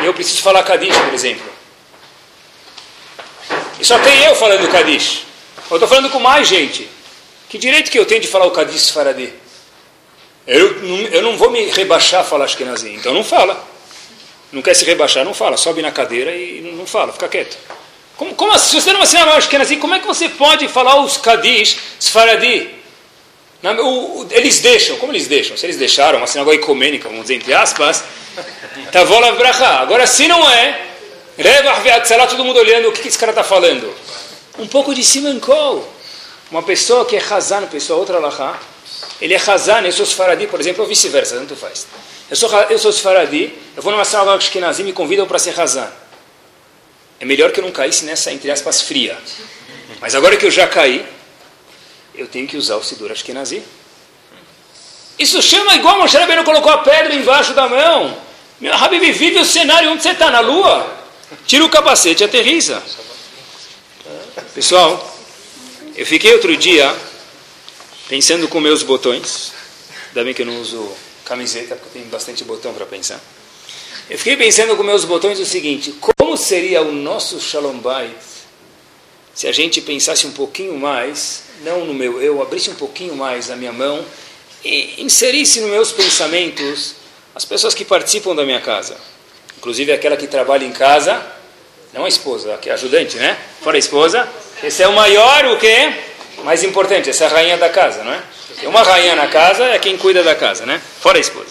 e eu preciso falar Kadish, por exemplo. E só tem eu falando Kadish. Eu estou falando com mais gente. Que direito que eu tenho de falar o Kadish Faradi? Eu, eu não vou me rebaixar a falar Ashkenazi, então não fala. Não quer se rebaixar, não fala. Sobe na cadeira e não fala, fica quieto. Como, como se você não ensina Ashkenazi, como é que você pode falar os Kadish Faradi? eles deixam, como eles deixam? Se eles deixaram uma sinagoga ecumênica, vamos dizer entre aspas, Tavola Bracha. Agora, se não é, Revach todo mundo olhando, o que esse cara está falando? Um pouco de simancol. Uma pessoa que é Hazan, pessoa outra Allahá, ele é Hazan, eu sou Sfaradi, por exemplo, ou vice-versa, tanto faz. Eu sou, eu sou Sfaradi, eu vou numa sinagoga Ashkenazi e me convidam para ser Hazan. É melhor que eu não caísse nessa, entre aspas, fria. Mas agora que eu já caí, eu tenho que usar o Sidur Ashkenazi. Isso chama igual Moshe Rabbeinu colocou a pedra embaixo da mão. Meu Habib, vive o cenário onde você está, na lua. Tira o capacete e aterriza. Pessoal, eu fiquei outro dia pensando com meus botões. Ainda bem que eu não uso camiseta, porque tem bastante botão para pensar. Eu fiquei pensando com meus botões o seguinte: como seria o nosso Shalom Bait se a gente pensasse um pouquinho mais, não no meu eu, abrisse um pouquinho mais a minha mão e inserisse nos meus pensamentos as pessoas que participam da minha casa, inclusive aquela que trabalha em casa não a esposa, é ajudante, né? Fora a esposa. Esse é o maior, o quê? Mais importante, essa é a rainha da casa, não é? Tem uma rainha na casa, é quem cuida da casa, né? Fora a esposa.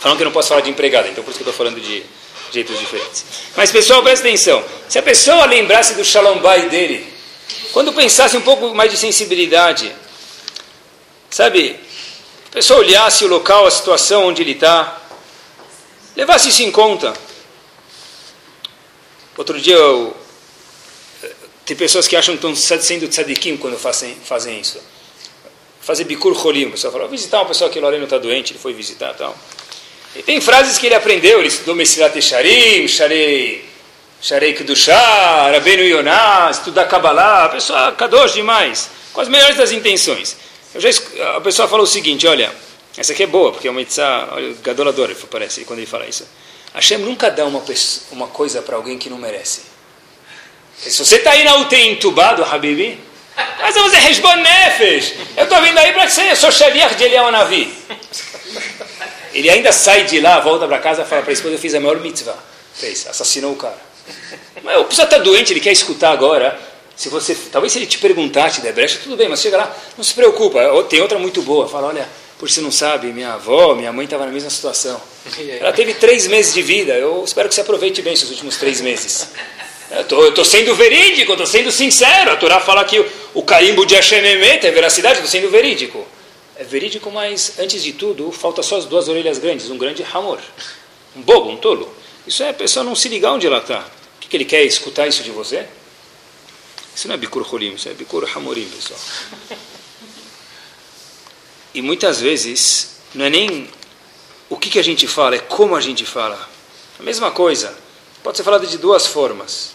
Falando que eu não posso falar de empregada, então por isso que eu estou falando de jeitos diferentes. Mas pessoal, presta atenção. Se a pessoa lembrasse do Shalom Bay dele, quando pensasse um pouco mais de sensibilidade, sabe? pessoa olhasse o local, a situação onde ele está, levasse isso em conta. Outro dia, eu, tem pessoas que acham que estão sendo tzadikim quando fazem, fazem isso. Fazer bikur cholim. O pessoal fala, visitar uma pessoa que Loreno está doente, ele foi visitar e tal. E tem frases que ele aprendeu, ele estudou Mesilat Sharim, Sharei, Sharei Kedushá, Rabbeinu Yonah, estudar Kabbalah, a pessoa kadosh demais, com as melhores das intenções. Eu já, a pessoa falou o seguinte, olha, essa aqui é boa, porque é uma mitzvah, olha, Gadolador parece, quando ele fala isso. Hashem nunca dá uma, uma coisa para alguém que não merece. Se você está aí na UTI entubado, Habibi, mas vamos fazer Resbon Nefesh. Eu estou vindo aí para você, eu sou Shaliach de Eliyahu Navi. Ele ainda sai de lá, volta para casa e fala para a esposa, eu fiz a maior mitzvah. Fez, assassinou o cara. Mas o pessoal está doente, ele quer escutar agora. Se você, talvez se ele te perguntar, te der brecha, tudo bem, mas chega lá, não se preocupa. Tem outra muito boa. Fala, olha, por você não sabe, minha avó, minha mãe estava na mesma situação. Ela teve três meses de vida. Eu espero que você aproveite bem esses últimos três meses. Eu estou sendo verídico, estou sendo sincero. A Torá fala que o, o carimbo de Hashem é veracidade, estou sendo verídico. É verídico, mas antes de tudo, falta só as duas orelhas grandes, um grande ramor. Um bobo, um tolo. Isso é a pessoa não se ligar onde ela está. O que, que, ele quer escutar isso de você? Isso não é Bikur Holim, isso é Bikur Hamorim, pessoal. E muitas vezes, não é nem o que, que a gente fala, é como a gente fala. A mesma coisa. Pode ser falado de duas formas.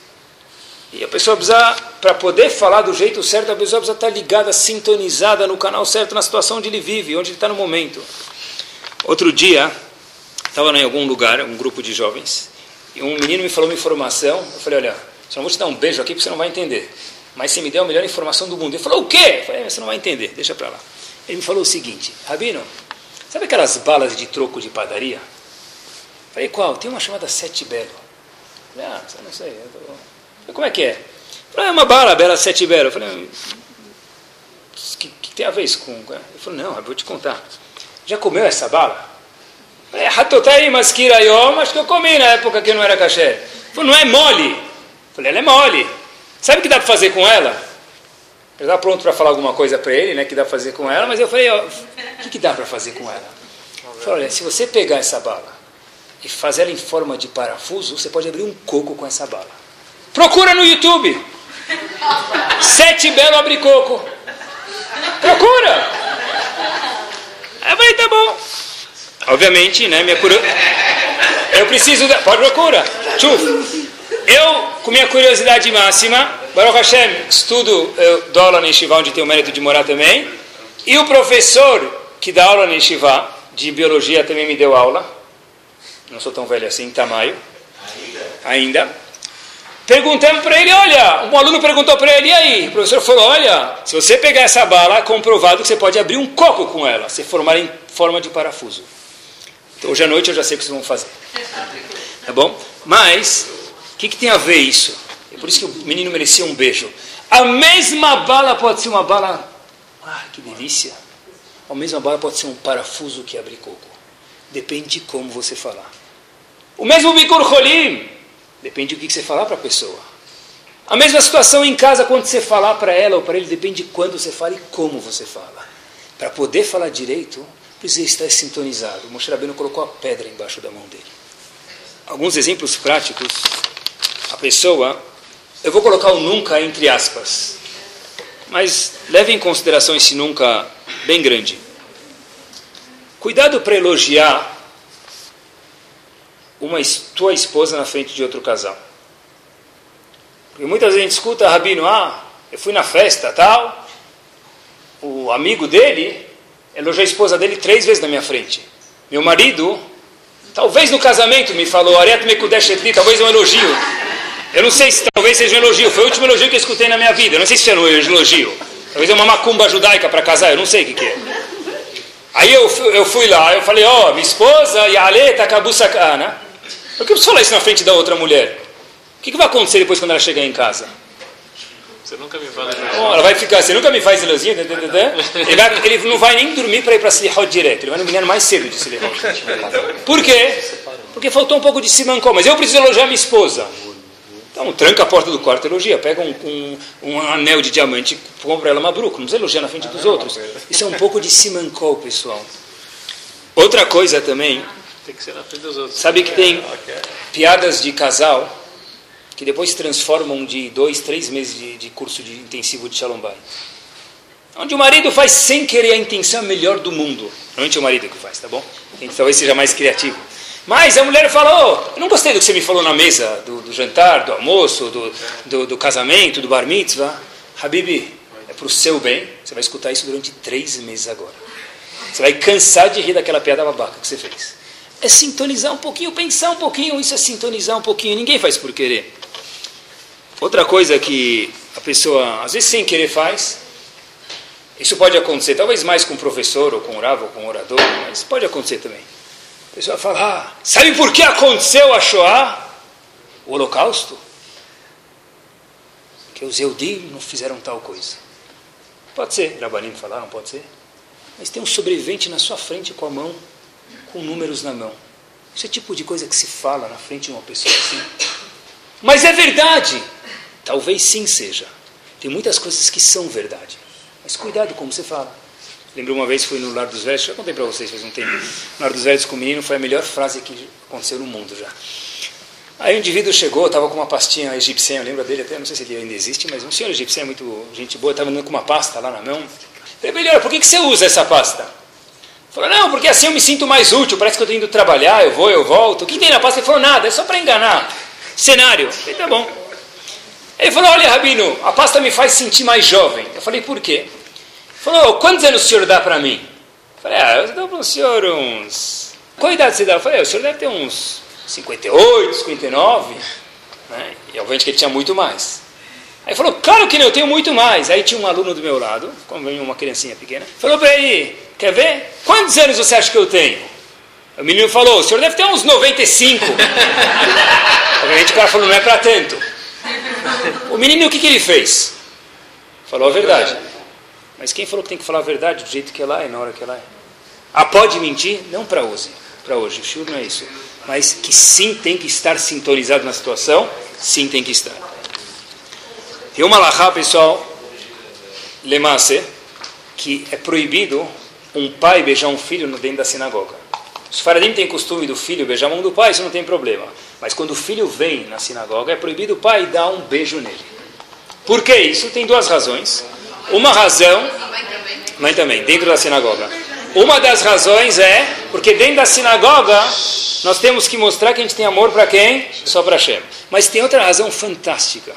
E a pessoa precisa, para poder falar do jeito certo, a pessoa precisa estar ligada, sintonizada no canal certo, na situação onde ele vive, onde ele está no momento. Outro dia, estava em algum lugar, um grupo de jovens, e um menino me falou uma informação. Eu falei: Olha, só não vou te dar um beijo aqui porque você não vai entender. Mas você me deu a melhor informação do mundo. Ele falou: O quê? Eu falei: Você não vai entender, deixa para lá. Ele me falou o seguinte: Rabino, sabe aquelas balas de troco de padaria? Falei: Qual? Tem uma chamada Sete Belo. Falei: Ah, não sei. Tô... Como é que é? Falei, é uma bala, bela sete bela. Eu falei, o que, que, tem a ver isso com... Ele falou, não, eu vou te contar. Já comeu essa bala? Falei, Hatotai maskira yom, acho que eu comi na época que não era caché. Falou, não é mole. Falei, ela é mole. Sabe o que dá para fazer com ela? Eu estava pronto para falar alguma coisa para ele, né, que dá para fazer com ela, mas eu falei, ó, o que, que dá para fazer com ela? Eu falei, olha, se você pegar essa bala e fazer ela em forma de parafuso, você pode abrir um coco com essa bala. Procura no YouTube. Sete belo abricoco. Procura. Eu falei, tá bom. Obviamente, né, minha curiosidade. Eu preciso. Da... Pode procurar. Tchuf. Eu, com minha curiosidade máxima, Baruch Hashem, estudo, eu dou aula na Yeshiva, onde tenho o mérito de morar também. E o professor que dá aula na Yeshiva, de biologia, também me deu aula. Não sou tão velho assim, em tamanho. Ainda. Ainda. Perguntamos para ele, olha, um aluno perguntou para ele, e aí? O professor falou, olha, se você pegar essa bala, é comprovado que você pode abrir um coco com ela, se formar em forma de parafuso. Então, hoje à noite eu já sei o que vocês vão fazer. Tá bom? Mas, o que, que tem a ver isso? É por isso que o menino merecia um beijo. A mesma bala pode ser uma bala... Ah, que delícia! A mesma bala pode ser um parafuso que abre coco. Depende de como você falar. O mesmo Bikur Cholim Depende do que você falar para a pessoa. A mesma situação em casa, quando você falar para ela ou para ele, depende de quando você fala e como você fala. Para poder falar direito, precisa estar sintonizado. O Moshe colocou a pedra embaixo da mão dele. Alguns exemplos práticos. A pessoa, eu vou colocar o nunca entre aspas, mas leve em consideração esse nunca bem grande. Cuidado para elogiar uma tua esposa na frente de outro casal. Porque muitas vezes a gente escuta, Rabino, ah, eu fui na festa, tal, o amigo dele elogiou a esposa dele três vezes na minha frente. Meu marido, talvez no casamento, me falou, Ariat Mekudesh Etli, talvez um elogio. Eu não sei se talvez seja um elogio, foi o último elogio que eu escutei na minha vida. Eu não sei se era um elogio. Talvez é uma macumba judaica para casar, eu não sei o que, que é. Aí eu, eu fui lá, eu falei, ó, oh, minha esposa, Yale Takabusakana. Por que eu preciso falar isso na frente da outra mulher? O que, que vai acontecer depois quando ela chegar em casa? Você nunca me faz oh, Ela vai ficar, você nunca me faz elogio? Ele, vai, ele não vai nem dormir para ir para Silihot direto, ele vai no menino mais cedo de Silihot. Por quê? Porque faltou um pouco de simancó, mas eu preciso elogiar minha esposa. Então, tranca a porta do quarto, elogia. Pega um, um, um anel de diamante, compra ela uma bruca. Não precisa elogiar na frente dos outros. Isso é um pouco de simancol, pessoal. Outra coisa também, Tem que ser na frente dos outros. sabe que tem piadas de casal que depois se transformam de dois, três meses de, de curso de intensivo de Shalom Bay. Onde o marido faz sem querer a intenção melhor do mundo. Normalmente é o marido que faz, tá bom? Quem talvez seja mais criativo. Mas a mulher falou, eu não gostei do que você me falou na mesa, do, do jantar, do almoço, do, do, do casamento, do bar mitzvah. Habibi, é para o seu bem, você vai escutar isso durante três meses agora. Você vai cansar de rir daquela piada babaca que você fez. É sintonizar um pouquinho, pensar um pouquinho, isso é sintonizar um pouquinho. Ninguém faz por querer. Outra coisa que a pessoa, às vezes sem querer, faz, isso pode acontecer, talvez mais com o professor, ou com o ou com o orador, mas pode acontecer também. Pessoa fala, ah, sabe por que aconteceu a Shoah? O Holocausto? Que os Eudim não fizeram tal coisa. Pode ser, Rabanim falaram, pode ser. Mas tem um sobrevivente na sua frente com a mão, com números na mão. Isso é tipo de coisa que se fala na frente de uma pessoa assim. Mas é verdade. Talvez sim seja. Tem muitas coisas que são verdade. Mas cuidado como você fala. Lembro uma vez fui no Lar dos Velhos, já contei para vocês faz um tempo. No Lar dos Velhos com o menino foi a melhor frase que aconteceu no mundo já. Aí o indivíduo chegou, estava com uma pastinha egípcia, lembra dele até, não sei se ele ainda existe, mas um senhor egípcio muito gente boa, estava andando com uma pasta lá na mão. Falei, melhor, por que, que você usa essa pasta? Falou, não, porque assim eu me sinto mais útil, parece que eu estou indo trabalhar, eu vou, eu volto. O que tem na pasta? Ele falou, nada, é só para enganar. Cenário. Falei, tá bom. Ele falou, olha, Rabino, a pasta me faz sentir mais jovem. Eu falei, por quê? Falou, quantos anos o senhor dá para mim? Eu falei, ah, eu dou para o senhor uns... Qual idade você dá? Eu falei, o senhor deve ter uns 58, 59. Né? E obviamente que ele tinha muito mais. Aí falou, claro que não, eu tenho muito mais. Aí tinha um aluno do meu lado, como uma criancinha pequena, falou para ele, quer ver? Quantos anos você acha que eu tenho? O menino falou, o senhor deve ter uns 95. Obviamente o cara falou, não é para tanto. O menino, o que, que ele fez? Falou a verdade. Mas quem falou que tem que falar a verdade do jeito que ela é, na hora que ela é? Ah, pode mentir? Não para hoje. Para hoje, o shiur não é isso. Mas que sim tem que estar sintonizado na situação, sim tem que estar. Tem uma lahá, pessoal, lemasse, que é proibido um pai beijar um filho dentro da sinagoga. Os faradim têm costume do filho beijar a mão do pai, isso não tem problema. Mas quando o filho vem na sinagoga, é proibido o pai dar um beijo nele. Por que isso? Tem duas razões. Uma razão, mãe também, dentro da sinagoga. Uma das razões é porque dentro da sinagoga nós temos que mostrar que a gente tem amor para quem? Só para Hashem. Mas tem outra razão fantástica.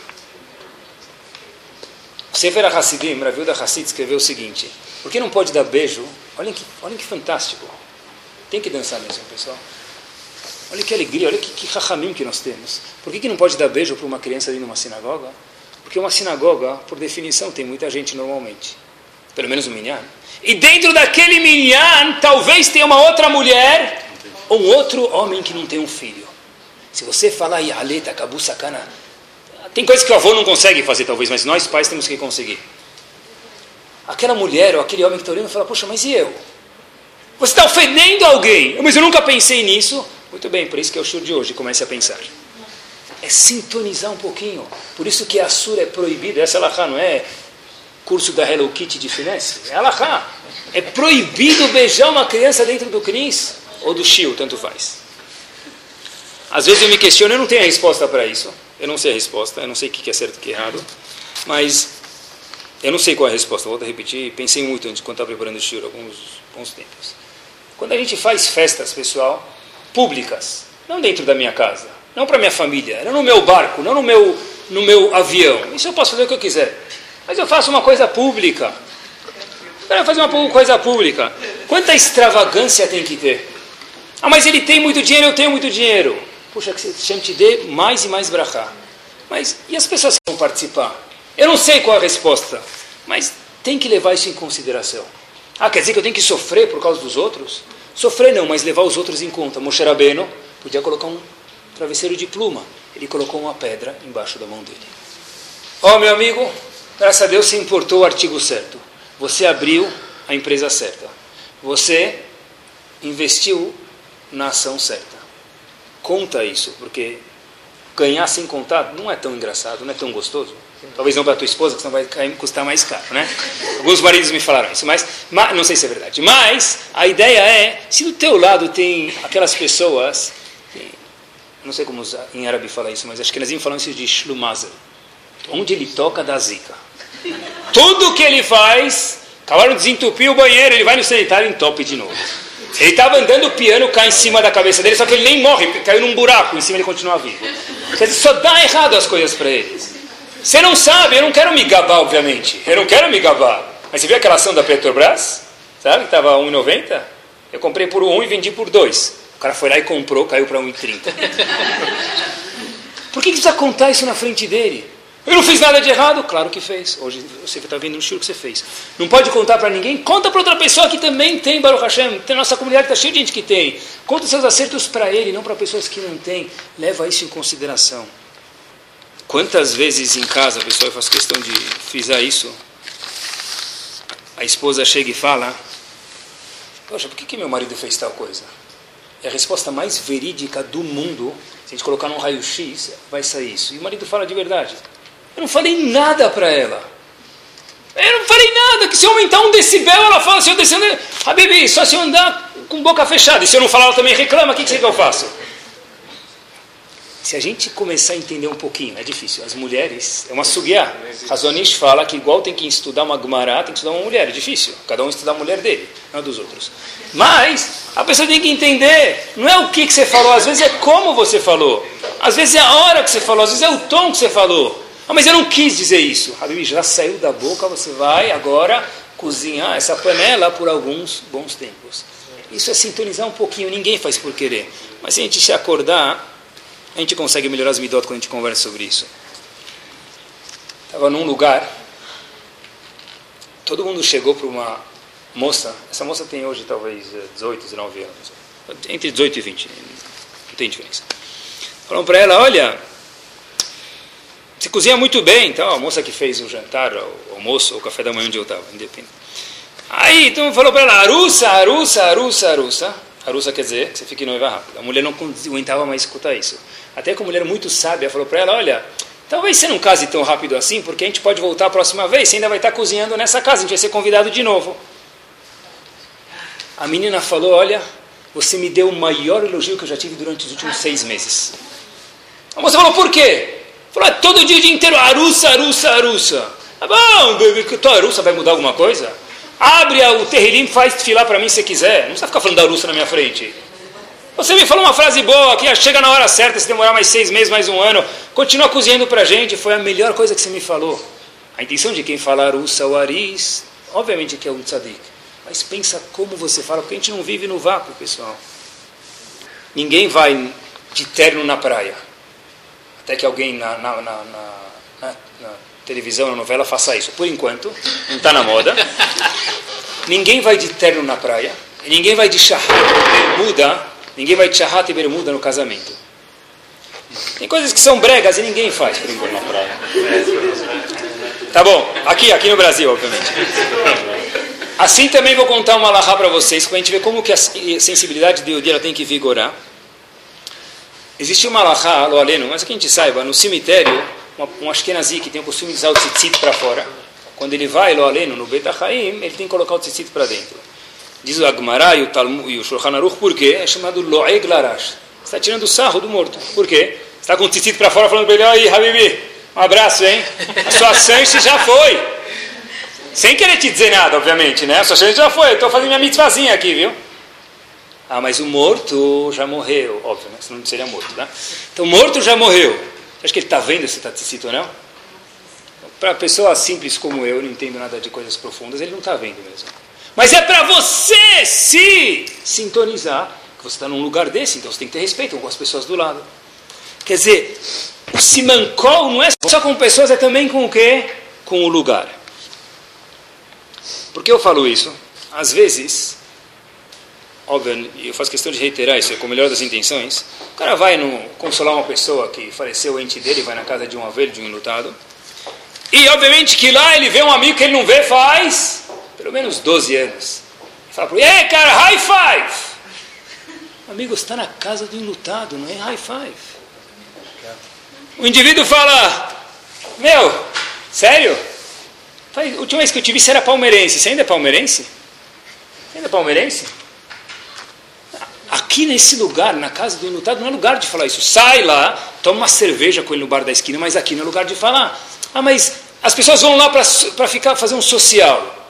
Sefer HaSidim, Ravilda Hassid, escreveu o seguinte: Por que não pode dar beijo? Olhem que, olhem que fantástico. Tem que dançar mesmo, pessoal. Olha que alegria, olha que, que que nós temos. Por que, que não pode dar beijo para uma criança dentro de uma sinagoga? Porque uma sinagoga, por definição, tem muita gente normalmente. Pelo menos um minyan. E dentro daquele minyan, talvez tenha uma outra mulher ou um outro homem que não tem um filho. Se você falar, Yaleta, Kabu Sakana, tem coisas que o avô não consegue fazer, talvez, mas nós pais temos que conseguir. Aquela mulher ou aquele homem que está olhando fala, poxa, mas e eu? Você está ofendendo alguém. Mas eu nunca pensei nisso. Muito bem, por isso que é o show de hoje. Comece a pensar. É sintonizar um pouquinho. Por isso que a sura é proibida. Essa alahá não é curso da Hello Kitty de finesse. É alahá. É proibido beijar uma criança dentro do Cris ou do Shio, tanto faz. Às vezes eu me questiono, eu não tenho a resposta para isso. Eu não sei a resposta, eu não sei o que é certo e o que é errado. Mas eu não sei qual é a resposta, volto a repetir. Pensei muito antes, quando estava preparando o Shio, alguns bons tempos. Quando a gente faz festas, pessoal, públicas, não dentro da minha casa, não para minha família, não no meu barco, não no meu, no meu avião. Isso eu posso fazer o que eu quiser. Mas eu faço uma coisa pública. Quero fazer uma coisa pública. Quanta extravagância tem que ter? Ah, mas ele tem muito dinheiro, eu tenho muito dinheiro. Puxa, que você te dê mais e mais brachá. Mas e as pessoas que vão participar? Eu não sei qual é a resposta, mas tem que levar isso em consideração. Ah, quer dizer que eu tenho que sofrer por causa dos outros? Sofrer não, mas levar os outros em conta. Moshe Rabbeinu podia colocar um travesseiro de pluma. Ele colocou uma pedra embaixo da mão dele. Ó, oh, meu amigo, graças a Deus você importou o artigo certo. Você abriu a empresa certa. Você investiu na ação certa. Conta isso, porque ganhar sem contar não é tão engraçado, não é tão gostoso. Talvez não para a tua esposa, que senão vai custar mais caro, né? Alguns maridos me falaram isso, mas, mas não sei se é verdade. Mas a ideia é, se do teu lado tem aquelas pessoas, não sei como em árabe fala isso, mas acho que eles falam isso de shlumazel. Onde ele toca da zica. Tudo que ele faz, acabaram de desentupir o banheiro, ele vai no sanitário e entope de novo. Ele estava andando, o piano cai em cima da cabeça dele, só que ele nem morre, caiu num buraco, em cima ele continua vivo. Quer dizer, só dá errado as coisas para eles. Você não sabe, eu não quero me gabar, obviamente. Eu não quero me gabar. Mas você viu aquela ação da Petrobras? Sabe que estava 1,90? Eu comprei por 1 e vendi por 2. Cara foi lá e comprou, caiu para 1,30. Por que, que precisa contar isso na frente dele? Eu não fiz nada de errado? Claro que fez. Hoje você está vendo no show que você fez. Não pode contar para ninguém? Conta para outra pessoa que também tem Baruch Hashem. Tem nossa comunidade está cheia de gente que tem. Conta seus acertos para ele, não para pessoas que não têm. Leva isso em consideração. Quantas vezes em casa, pessoal, eu faço questão de frisar isso, a esposa chega e fala, poxa, por que, que meu marido fez tal coisa? É a resposta mais verídica do mundo, se a gente colocar num raio-x, vai sair isso. E o marido fala de verdade. Eu não falei nada para ela. Eu não falei nada, que se eu aumentar um decibel, ela fala, se eu descer um Habibi, só se eu andar com boca fechada. E se eu não falar, ela também reclama, o que, que, que eu faço? Se a gente começar a entender um pouquinho, é difícil. As mulheres, é uma sugiá. Razonish fala que igual tem que estudar uma Gemara, tem que estudar uma mulher. É difícil. Cada um estuda a mulher dele, não dos outros. Mas a pessoa tem que entender. Não é o que, que você falou, às vezes é como você falou. Às vezes é a hora que você falou, às vezes é o tom que você falou. Ah, mas eu não quis dizer isso. Habib, já saiu da boca, você vai agora cozinhar essa panela por alguns bons tempos. Isso é sintonizar um pouquinho. Ninguém faz por querer. Mas se a gente se acordar a gente consegue melhorar as midot quando a gente conversa sobre isso. Estava num lugar, todo mundo chegou para uma moça, essa moça tem hoje talvez 18, 19 anos, entre 18 e 20, não tem diferença. Falaram para ela, olha, você cozinha muito bem, então a moça que fez o jantar, o almoço, o café da manhã onde eu estava, independente. Aí, então falou para ela, arussa, arussa, arussa, arussa. Arussa quer dizer que você fique noiva rápido. A mulher não aguentava mais escutar isso. Até que a mulher muito sábia falou para ela, olha, talvez você não case tão rápido assim, porque a gente pode voltar a próxima vez, você ainda vai estar cozinhando nessa casa, a gente vai ser convidado de novo. A menina falou, olha, você me deu o maior elogio que eu já tive durante os últimos seis meses. A moça falou, por quê? Falou, é todo dia, o dia inteiro, arussa, arussa, arussa. Ah, bom, tua arussa vai mudar alguma coisa? Abre o terrilim, faz filar para mim se quiser. Não precisa ficar falando da arussa na minha frente. Você me falou uma frase boa que chega na hora certa, se demorar mais seis meses, mais um ano, continua cozinhando para a gente, foi a melhor coisa que você me falou. A intenção de quem fala Ussa ou obviamente que é um tzadik, mas pensa como você fala, porque a gente não vive no vácuo, pessoal. Ninguém vai de terno na praia, até que alguém na, na, na, na televisão, na novela, faça isso. Por enquanto, não está na moda. Ninguém vai de terno na praia, ninguém vai de charrado, bermuda Ninguém vai tcharrat e bermuda no casamento. Tem coisas que são bregas e ninguém faz por enquanto na praia. Tá bom, aqui, aqui no Brasil, obviamente. Assim também vou contar uma lahá para vocês, para a gente ver como que a sensibilidade de Yodi tem que vigorar. Existe uma lahá, lo aleno, mas que a gente saiba, no cemitério, um Ashkenazi que tem o costume de usar o tzitzit para fora, quando ele vai, lo aleno, no Beit ele tem que colocar o tzitzit para dentro. Diz o Agmará e o, Talmud, e o Shulchan Aruch, por quê? É chamado Loeg Larash. Está tirando o sarro do morto. Por quê? Está com o tzitzit para fora falando para ele, aí, Habibi, um abraço, hein? A sua sanche já foi. Sem querer te dizer nada, obviamente, né? A sua sanche já foi. Estou fazendo minha mitzvazinha aqui, viu? Ah, mas o morto já morreu. Óbvio, né? Senão não seria morto, tá? Então, o morto já morreu. Você acha que ele está vendo se está tzitzit ou não? Para pessoas simples como eu, não entendo nada de coisas profundas, ele não está vendo mesmo. Mas é para você se sintonizar, que você está num lugar desse, então você tem que ter respeito com as pessoas do lado. Quer dizer, o simancol não é só com pessoas, é também com o quê? Com o lugar. Por que eu falo isso? Às vezes, óbvio, eu faço questão de reiterar isso, é com a melhor das intenções, o cara vai no, consolar uma pessoa que faleceu, o ente dele, vai na casa de um avelho, de um enlutado, e obviamente que lá ele vê um amigo que ele não vê faz pelo menos 12 anos. Fala para ele, ei cara, high five! Amigo, está na casa do enlutado, não é high five. O indivíduo fala, meu, sério? A última vez que eu te vi, você era palmeirense. Você ainda é palmeirense? Você ainda é palmeirense? Aqui nesse lugar, na casa do inutado, não é lugar de falar isso. Sai lá, toma uma cerveja com ele no bar da esquina, mas aqui não é lugar de falar. Ah, mas as pessoas vão lá para ficar fazer um social.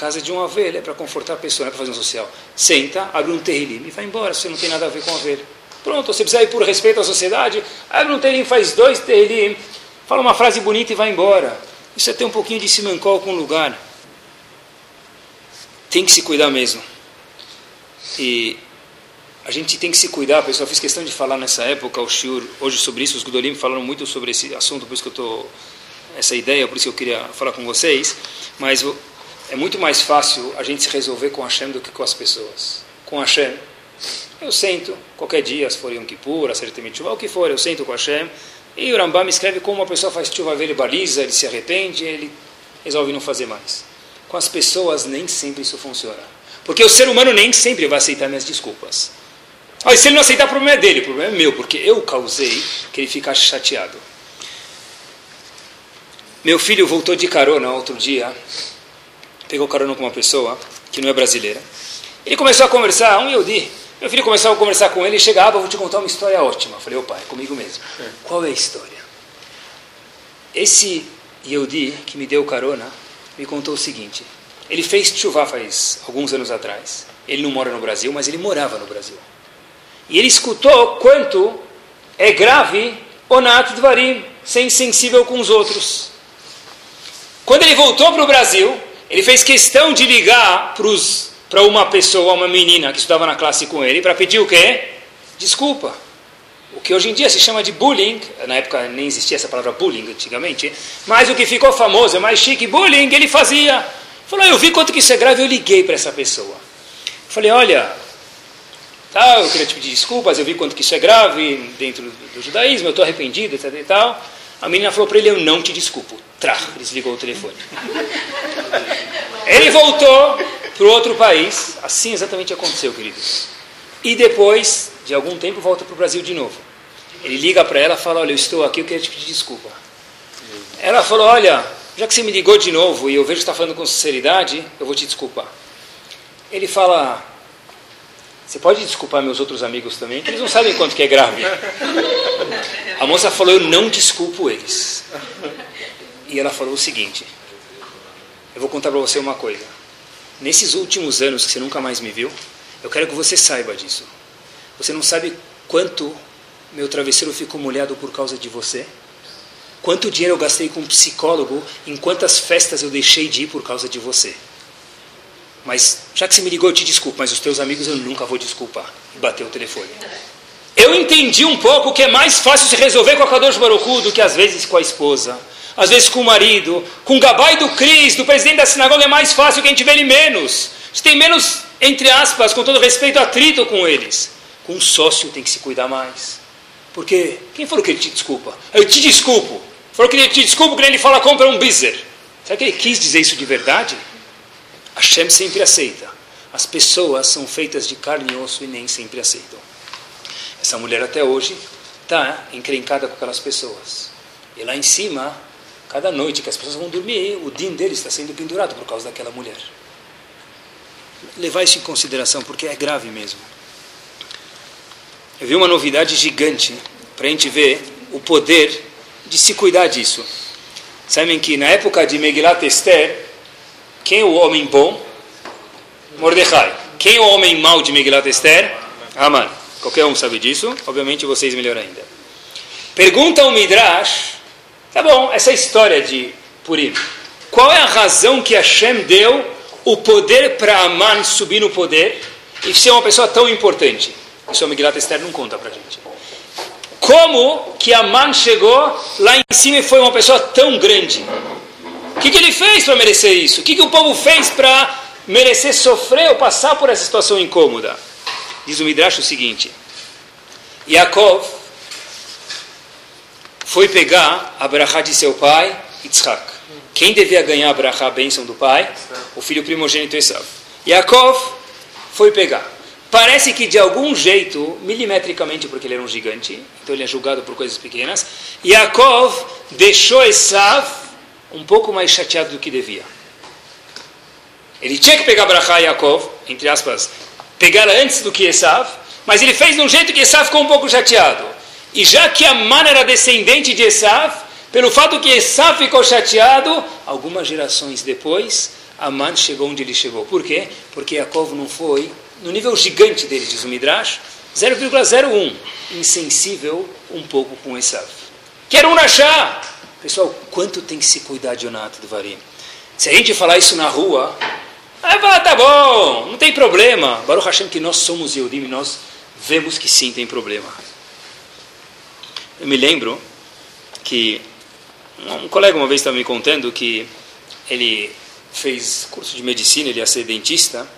Casa de uma ovelha é para confortar a pessoa, não é para fazer um social. Senta, abre um terrilim e vai embora, você não tem nada a ver com a ovelha. Pronto, você precisa ir por respeito à sociedade, abre um terrilim, faz dois terrilim, fala uma frase bonita e vai embora. Isso é ter um pouquinho de simancol com o lugar. Tem que se cuidar mesmo. E a gente tem que se cuidar, pessoal. Fiz questão de falar nessa época, o Shur, hoje sobre isso, os Gudolim falaram muito sobre esse assunto, por isso que eu estou. essa ideia, por isso que eu queria falar com vocês. Mas é muito mais fácil a gente se resolver com Hashem do que com as pessoas. Com Hashem, eu sento, qualquer dia, se for Yom Kippur, Acertem Tshuva, o que for, eu sento com Hashem. E o Rambam escreve como uma pessoa faz chuva, ele baliza, ele se arrepende, ele resolve não fazer mais. Com as pessoas, nem sempre isso funciona. Porque o ser humano nem sempre vai aceitar minhas desculpas. Ah, se ele não aceitar, o problema é dele, o problema é meu, porque eu causei que ele ficasse chateado. Meu filho voltou de carona outro dia, pegou carona com uma pessoa que não é brasileira. Ele começou a conversar, um Yodi. Meu filho começou a conversar com ele e chega, ah, vou te contar uma história ótima. Eu falei, opa, é comigo mesmo. É. Qual é a história? Esse Yodi que me deu carona me contou o seguinte. Ele fez chuva faz alguns anos atrás. Ele não mora no Brasil, mas ele morava no Brasil. E ele escutou quanto é grave Onat Dvarim, ser insensível com os outros. Quando ele voltou para o Brasil, ele fez questão de ligar para uma pessoa, uma menina que estudava na classe com ele, para pedir o quê? Desculpa. O que hoje em dia se chama de bullying, na época nem existia essa palavra bullying antigamente, mas o que ficou famoso, é mais chique, bullying, ele fazia. Falou, eu vi quanto que isso é grave, eu liguei para essa pessoa. Falei, olha, Tá, eu queria te pedir desculpas, eu vi quanto que isso é grave dentro do, do judaísmo, eu estou arrependido, etc e tal. A menina falou para ele, eu não te desculpo. Trá, desligou o telefone. Ele voltou para outro país, assim exatamente aconteceu, querido. E depois de algum tempo volta para o Brasil de novo. Ele liga para ela fala, olha, eu estou aqui, eu queria te pedir desculpa. Ela falou, olha, já que você me ligou de novo e eu vejo que está falando com sinceridade, eu vou te desculpar. Ele fala, você pode desculpar meus outros amigos também, que eles não sabem quanto que é grave. A moça falou, eu não desculpo eles. E ela falou o seguinte, eu vou contar para você uma coisa. Nesses últimos anos que você nunca mais me viu, eu quero que você saiba disso. Você não sabe quanto meu travesseiro ficou molhado por causa de você? Quanto dinheiro eu gastei com um psicólogo, em quantas festas eu deixei de ir por causa de você? Mas já que você me ligou, eu te desculpo, mas os teus amigos eu nunca vou desculpar. E bateu o telefone. Eu entendi um pouco que é mais fácil se resolver com a Kadosh Baruchu do que às vezes com a esposa. Às vezes com o marido, com o gabai do Cris, do presidente da sinagoga, é mais fácil que a gente vê ele menos. Gente tem menos, entre aspas, com todo respeito, atrito com eles. Com um sócio tem que se cuidar mais. Porque quem falou que ele te desculpa? Eu te desculpo. Falou que ele te desculpa quando ele fala compra um bizer. Será que ele quis dizer isso de verdade? Hashem sempre aceita. As pessoas são feitas de carne e osso e nem sempre aceitam. Essa mulher até hoje está encrencada com aquelas pessoas. E lá em cima, cada noite que as pessoas vão dormir, o din deles está sendo pendurado por causa daquela mulher. Levar isso em consideração, porque é grave mesmo. Eu vi uma novidade gigante para a gente ver o poder de se cuidar disso. Sabem que na época de Megilat Esther, quem é o homem bom? Mordecai. Quem é o homem mau de Megilat Esther? Aman. Qualquer um sabe disso. Obviamente vocês melhor ainda. Pergunta o Midrash. Tá bom, essa história de Purim. Qual é a razão que Hashem deu o poder para Aman subir no poder e ser uma pessoa tão importante? Isso o Megilat Esther não conta para gente. Como que Aman chegou lá em cima e foi uma pessoa tão grande? O que, que ele fez para merecer isso? O que, que o povo fez para merecer sofrer ou passar por essa situação incômoda? Diz o Midrash o seguinte: Yaakov foi pegar a brachá de seu pai, Yitzhak. Quem devia ganhar a brachá, a bênção do pai? O filho primogênito Esav. Yaakov foi pegar. Parece que de algum jeito, milimetricamente, porque ele era um gigante, então ele é julgado por coisas pequenas, Yaakov deixou Esav um pouco mais chateado do que devia. Ele tinha que pegar Brachá Yaakov, entre aspas, pegá-la antes do que Esav, mas ele fez de um jeito que Esav ficou um pouco chateado. E já que Aman era descendente de Esav, pelo fato que Esav ficou chateado, algumas gerações depois, Aman chegou onde ele chegou. Por quê? Porque Yaakov não foi no nível gigante dele, diz o Midrash, 0,01, insensível um pouco com Esav. Quero um Nashá! Pessoal, quanto tem que se cuidar de Onato do Varim? Se a gente falar isso na rua, fala, tá bom, não tem problema. Baruch Hashem que nós somos Yehudim, nós vemos que sim tem problema. Eu me lembro que um colega uma vez estava me contando que ele fez curso de medicina, ele ia ser dentista,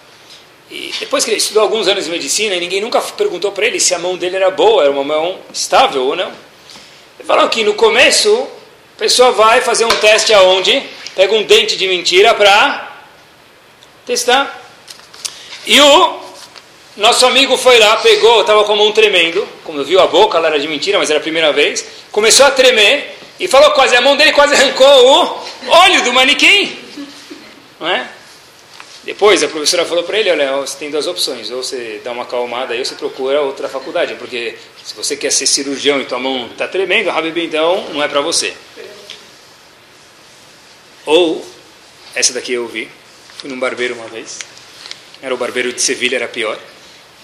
e depois que ele estudou alguns anos de medicina, ninguém nunca perguntou para ele se a mão dele era boa, era uma mão estável ou não. Ele falou que no começo, a pessoa vai fazer um teste aonde? Pega um dente de mentira para testar. E o nosso amigo foi lá, pegou, estava com a mão tremendo, como viu a boca, ela era de mentira, mas era a primeira vez, começou a tremer e falou quase, a mão dele quase arrancou o olho do manequim. Não é? Depois a professora falou para ele, olha, você tem duas opções, ou você dá uma acalmada aí, ou você procura outra faculdade, porque se você quer ser cirurgião e tua mão está tremendo, Habib, então não é para você. Ou, essa daqui eu vi, fui num barbeiro uma vez, era o barbeiro de Sevilha, era pior.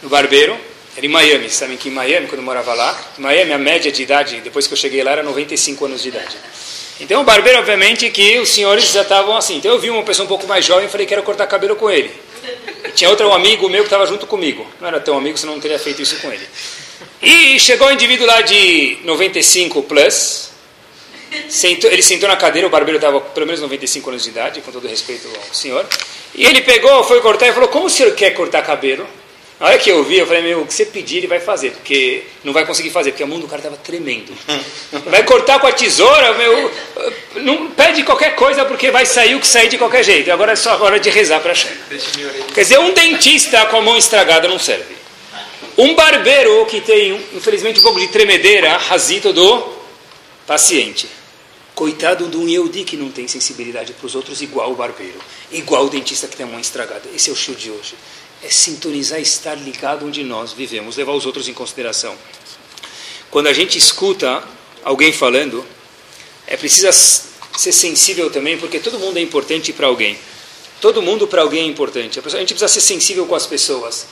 No barbeiro, era em Miami, sabem que em Miami, quando eu morava lá, em Miami a média de idade, depois que eu cheguei lá, era 95 anos de idade. Então, o barbeiro, obviamente, que os senhores já estavam assim. Então, eu vi uma pessoa um pouco mais jovem e falei que quero cortar cabelo com ele. E tinha outro amigo meu que estava junto comigo. Não era tão amigo, senão não teria feito isso com ele. E chegou um indivíduo lá de 95 plus. Sentou, ele sentou na cadeira, o barbeiro estava pelo menos 95 anos de idade, com todo respeito ao senhor. E ele pegou, foi cortar e falou: Como o senhor quer cortar cabelo? Na hora que eu vi, eu falei, meu, o que você pedir, ele vai fazer, porque não vai conseguir fazer, porque a mão do cara estava tremendo. Vai cortar com a tesoura, meu, não pede qualquer coisa, porque vai sair o que sair de qualquer jeito. Agora é só hora de rezar para Hashem. Quer dizer, um dentista com a mão estragada não serve. Um barbeiro que tem, infelizmente, um pouco de tremedeira, rasito do paciente. Coitado de um Yehudi que não tem sensibilidade para os outros, igual o barbeiro, igual o dentista que tem a mão estragada. Esse é o show de hoje é sintonizar, estar ligado onde nós vivemos, levar os outros em consideração. Quando a gente escuta alguém falando, é preciso ser sensível também, porque todo mundo é importante para alguém. Todo mundo para alguém é importante. A, gente precisa ser sensível com as pessoas.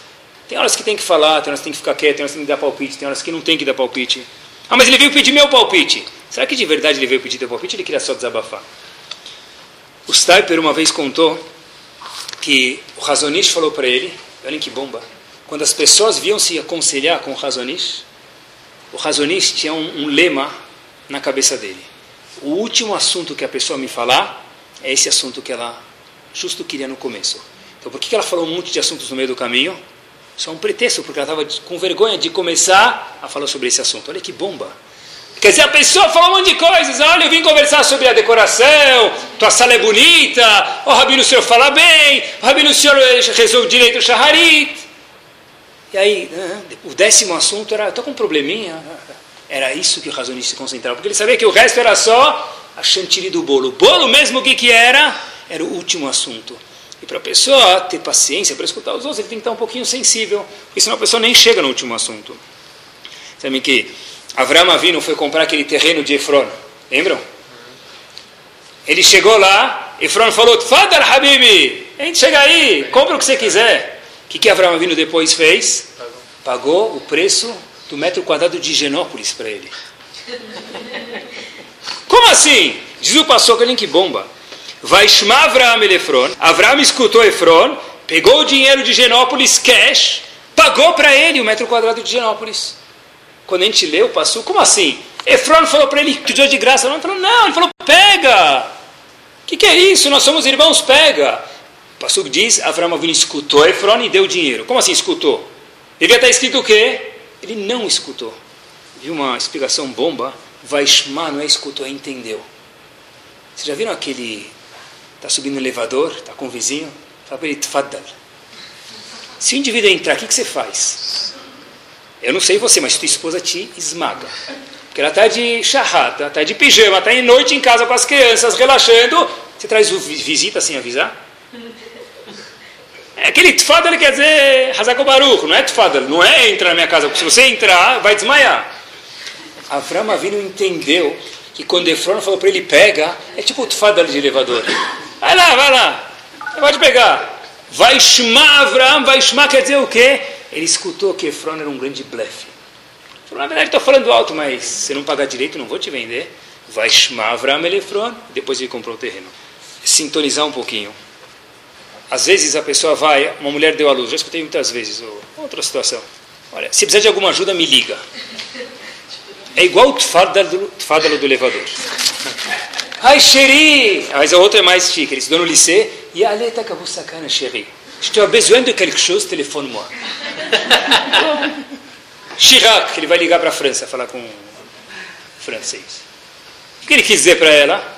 Tem horas que tem que falar, tem horas que tem que ficar quieto, tem horas que tem que dar palpite, tem horas que não tem que dar palpite. Ah, mas ele veio pedir meu palpite. Será que de verdade ele veio pedir teu palpite ou ele queria só desabafar? O Stiper uma vez contou que o Razonish falou para ele, olhem que bomba, quando as pessoas viam se aconselhar com o Razonish, o Razonish tinha um, um lema na cabeça dele. O último assunto que a pessoa me falar é esse assunto que ela justo queria no começo. Então por que ela falou um monte de assuntos no meio do caminho? Só um pretexto, porque ela estava com vergonha de começar a falar sobre esse assunto. Olha que bomba. Quer dizer, a pessoa fala um monte de coisas. Olha, eu vim conversar sobre a decoração, tua sala é bonita, o Rabino, o senhor fala bem, o Rabino, o senhor resolve direito o Shaharit. E aí, né, o décimo assunto era, estou com um probleminha. Era isso que o razonista se concentrava, porque ele sabia que o resto era só a chantilly do bolo. O bolo mesmo, o que, que era? Era o último assunto. E para a pessoa ter paciência para escutar os outros, ele tem que estar um pouquinho sensível, porque senão a pessoa nem chega no último assunto. Sabem que Avram Avinu foi comprar aquele terreno de Efron. Lembram? Ele chegou lá, Efron falou, Fadar Habibi, a gente chega aí, compra o que você quiser. O que, que Avram Avinu depois fez? Pagou o preço do metro quadrado de Genópolis para ele. Como assim? Diz o que que bomba. Vai chamar Avram e Efron. Avram escutou Efron, pegou o dinheiro de Genópolis cash, pagou para ele o metro quadrado de Genópolis. Quando a gente leu, passou, como assim? Efron falou para ele que pediu de graça. Ele falou, não, ele falou, pega. O que, que, é isso? Nós somos irmãos, pega. O pastor diz, Avram Avinu escutou Efron e deu dinheiro. Como assim escutou? Devia estar escrito o quê? Ele não escutou. Viu uma explicação bomba? Vaishma não é escutou, é entendeu. Vocês já viram aquele... Está subindo no elevador, está com o vizinho, fala para ele, tfadal. Se o indivíduo entrar, o que, que você faz? Eu não sei você, mas tua esposa te esmaga. Porque ela está de charrata, está de pijama, está em noite em casa com as crianças, relaxando. Você traz visita sem avisar? É aquele tfadal quer dizer Hazakobaruch, não é tfadal, não é entrar na minha casa, porque se você entrar, vai desmaiar. Avram Avinu entendeu que quando Efron falou para ele pega, é tipo o tfadal de elevador. Vai lá, vai lá, pode pegar. Vai chamar Avram, vai chamar quer dizer o quê? Ele escutou que Efron era um grande blefe. Falou, na verdade estou falando alto, mas se não pagar direito não vou te vender. Vai chamar Avram depois ele comprou o terreno. Sintonizar um pouquinho. Às vezes a pessoa vai, uma mulher deu à luz, já escutei muitas vezes, outra situação. Olha, se precisar de alguma ajuda, me liga. É igual o tfadalo do elevador. Ai, Xeri! Mas a outra é mais chique. Ele estudou no lycée. E a aleta acabou sacana, Xeri. Estou besoin de quelque chose, telefone-moi. Chirac, que ele vai ligar para a França, falar com francês. O que ele quis dizer para ela?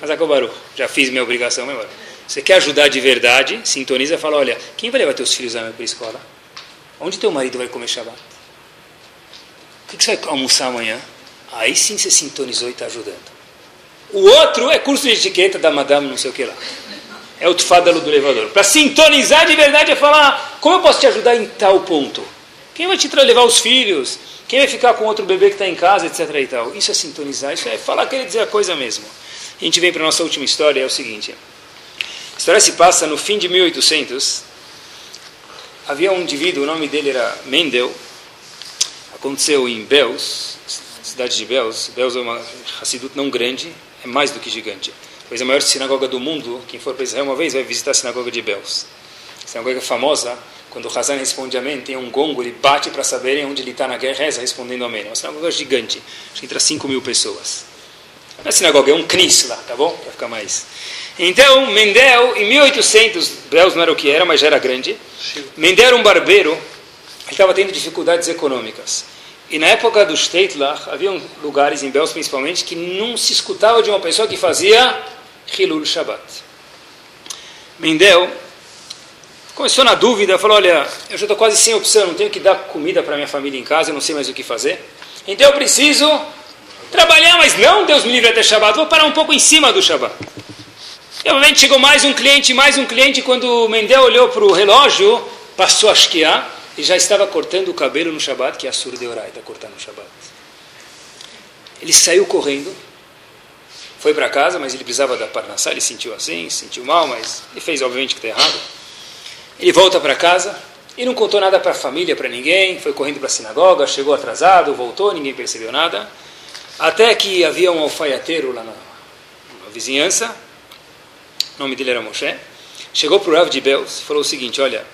Hazakobaru, já fiz minha obrigação, mas Você quer ajudar de verdade, sintoniza e fala, olha, quem vai levar teus filhos para a escola? Onde teu marido vai comer Shabbat? O que você vai almoçar amanhã? Aí sim você sintonizou e está ajudando. O outro é curso de etiqueta da madame não sei o que lá. É o tfadalo do elevador. Para sintonizar de verdade é falar, como eu posso te ajudar em tal ponto? Quem vai te levar os filhos? Quem vai ficar com outro bebê que está em casa, etc. e tal? Isso é sintonizar, isso é falar, querer dizer a coisa mesmo. A gente vem para a nossa última história, é o seguinte. A história se passa no fim de 1800. Havia um indivíduo, o nome dele era Mendel. Aconteceu em Beus, cidade de Beus. Beus é uma Hassidut não grande, é mais do que gigante. Talvez a maior sinagoga do mundo. Quem for para Israel uma vez vai visitar a sinagoga de Beus. A sinagoga é famosa quando o Hazan responde amém, tem um gongo, ele bate para saberem onde ele está na guerra, reza respondendo amém. É uma sinagoga gigante, acho que entra 5 mil pessoas. Não é sinagoga, é um knis lá, tá bom? Para ficar mais. Então, Mendel, em 1800, Belz não era o que era, mas já era grande. Mendel era um barbeiro, ele estava tendo dificuldades econômicas. E na época do Steitlach, havia lugares, em Belz principalmente, que não se escutava de uma pessoa que fazia Hilul Shabbat. Mendel Começou na dúvida, falou, olha, eu já estou quase sem opção, não tenho que dar comida para minha família em casa, eu não sei mais o que fazer. Então eu preciso trabalhar, mas não, Deus me livre até Shabbat, vou parar um pouco em cima do Shabbat. E obviamente chegou mais um cliente, mais um cliente, quando Mendel olhou para o relógio, passou a esquiar e já estava cortando o cabelo no Shabbat, que é a surda de Orai, está cortando no Shabbat. Ele saiu correndo, foi para casa, mas ele precisava da Parnassá, ele sentiu assim, sentiu mal, mas ele fez obviamente que está errado. Ele volta para casa e não contou nada para a família, para ninguém, foi correndo para a sinagoga, chegou atrasado, voltou, ninguém percebeu nada. Até que havia um alfaiateiro lá na, na vizinhança, o nome dele era Moshe, chegou para o Rav de Beus e falou o seguinte, olha,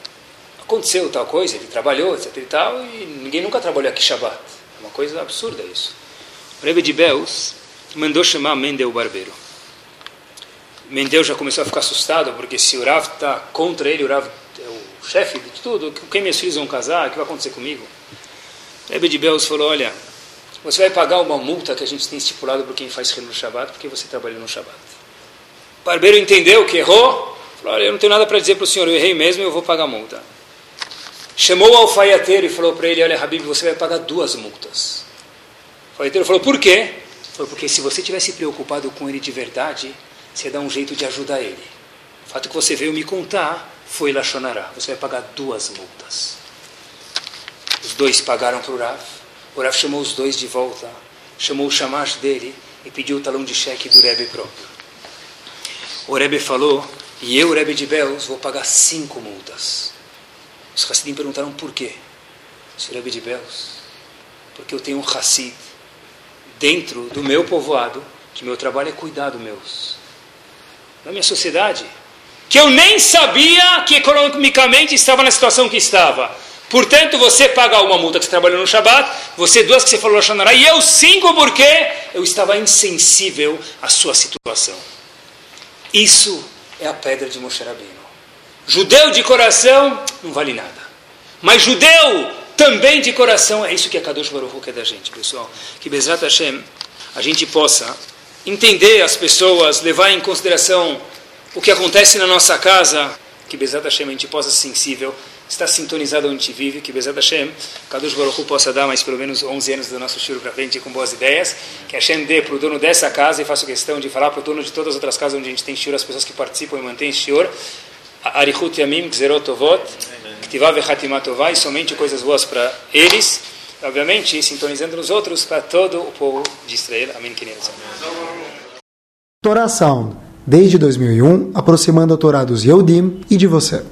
aconteceu tal coisa, ele trabalhou, etc e tal, e ninguém nunca trabalhou aqui Shabbat. É uma coisa absurda isso. O Rebbe de Beus mandou chamar Mendel o barbeiro. Mendel já começou a ficar assustado, porque se o Rav está contra ele, o Rav chefe de tudo, quem meus filhos vão casar, o que vai acontecer comigo? Rebbe de falou, olha, você vai pagar uma multa que a gente tem estipulado para quem faz no Shabbat, porque você trabalhou no Shabbat. O barbeiro entendeu que errou, falou, olha, eu não tenho nada para dizer para o senhor, eu errei mesmo, eu vou pagar a multa. Chamou o alfaiateiro e falou para ele, olha, Habib, você vai pagar duas multas. O alfaiateiro falou, por quê? Falou, porque se você tivesse preocupado com ele de verdade, você ia dar um jeito de ajudar ele. O fato que você veio me contar foi Lachonará. Você vai pagar duas multas. Os dois pagaram para o Rav. O Rav chamou os dois de volta, chamou o chamash dele e pediu o talão de cheque do Rebbe próprio. O Rebbe falou, e eu, Rebbe de Belos, vou pagar cinco multas. Os Hassidim perguntaram por quê. O Rebbe de Belos, porque eu tenho um Hassid dentro do meu povoado, que meu trabalho é cuidar dos meus. Na minha sociedade, que eu nem sabia que economicamente estava na situação que estava. Portanto, você paga uma multa que você trabalhou no Shabat, você duas que você falou no Shanará, e eu cinco porque eu estava insensível à sua situação. Isso é a pedra de Moshe. Judeu de coração não vale nada. Mas judeu também de coração, é isso que a Kadosh Baruch quer da gente, pessoal. Que Bezrat Hashem, a gente possa entender as pessoas, levar em consideração o que acontece na nossa casa. Que Bezat Hashem a gente possa ser sensível, estar sintonizado onde a gente vive, que Bezat Hashem, Kadosh Baruch possa dar mais pelo menos 11 anos do nosso shiur para frente com boas ideias, que Hashem dê para o dono dessa casa, e faço questão de falar para o dono de todas as outras casas onde a gente tem shiur, as pessoas que participam e mantêm shiur, Arichut Yamim, Gzerot Ovot, Ktivav Echatimat Tovai, somente coisas boas para eles, obviamente sintonizando nos outros para todo o povo de Israel. Amém. Torá Sound, desde 2001, aproximando a Torá dos Yehudim e de você.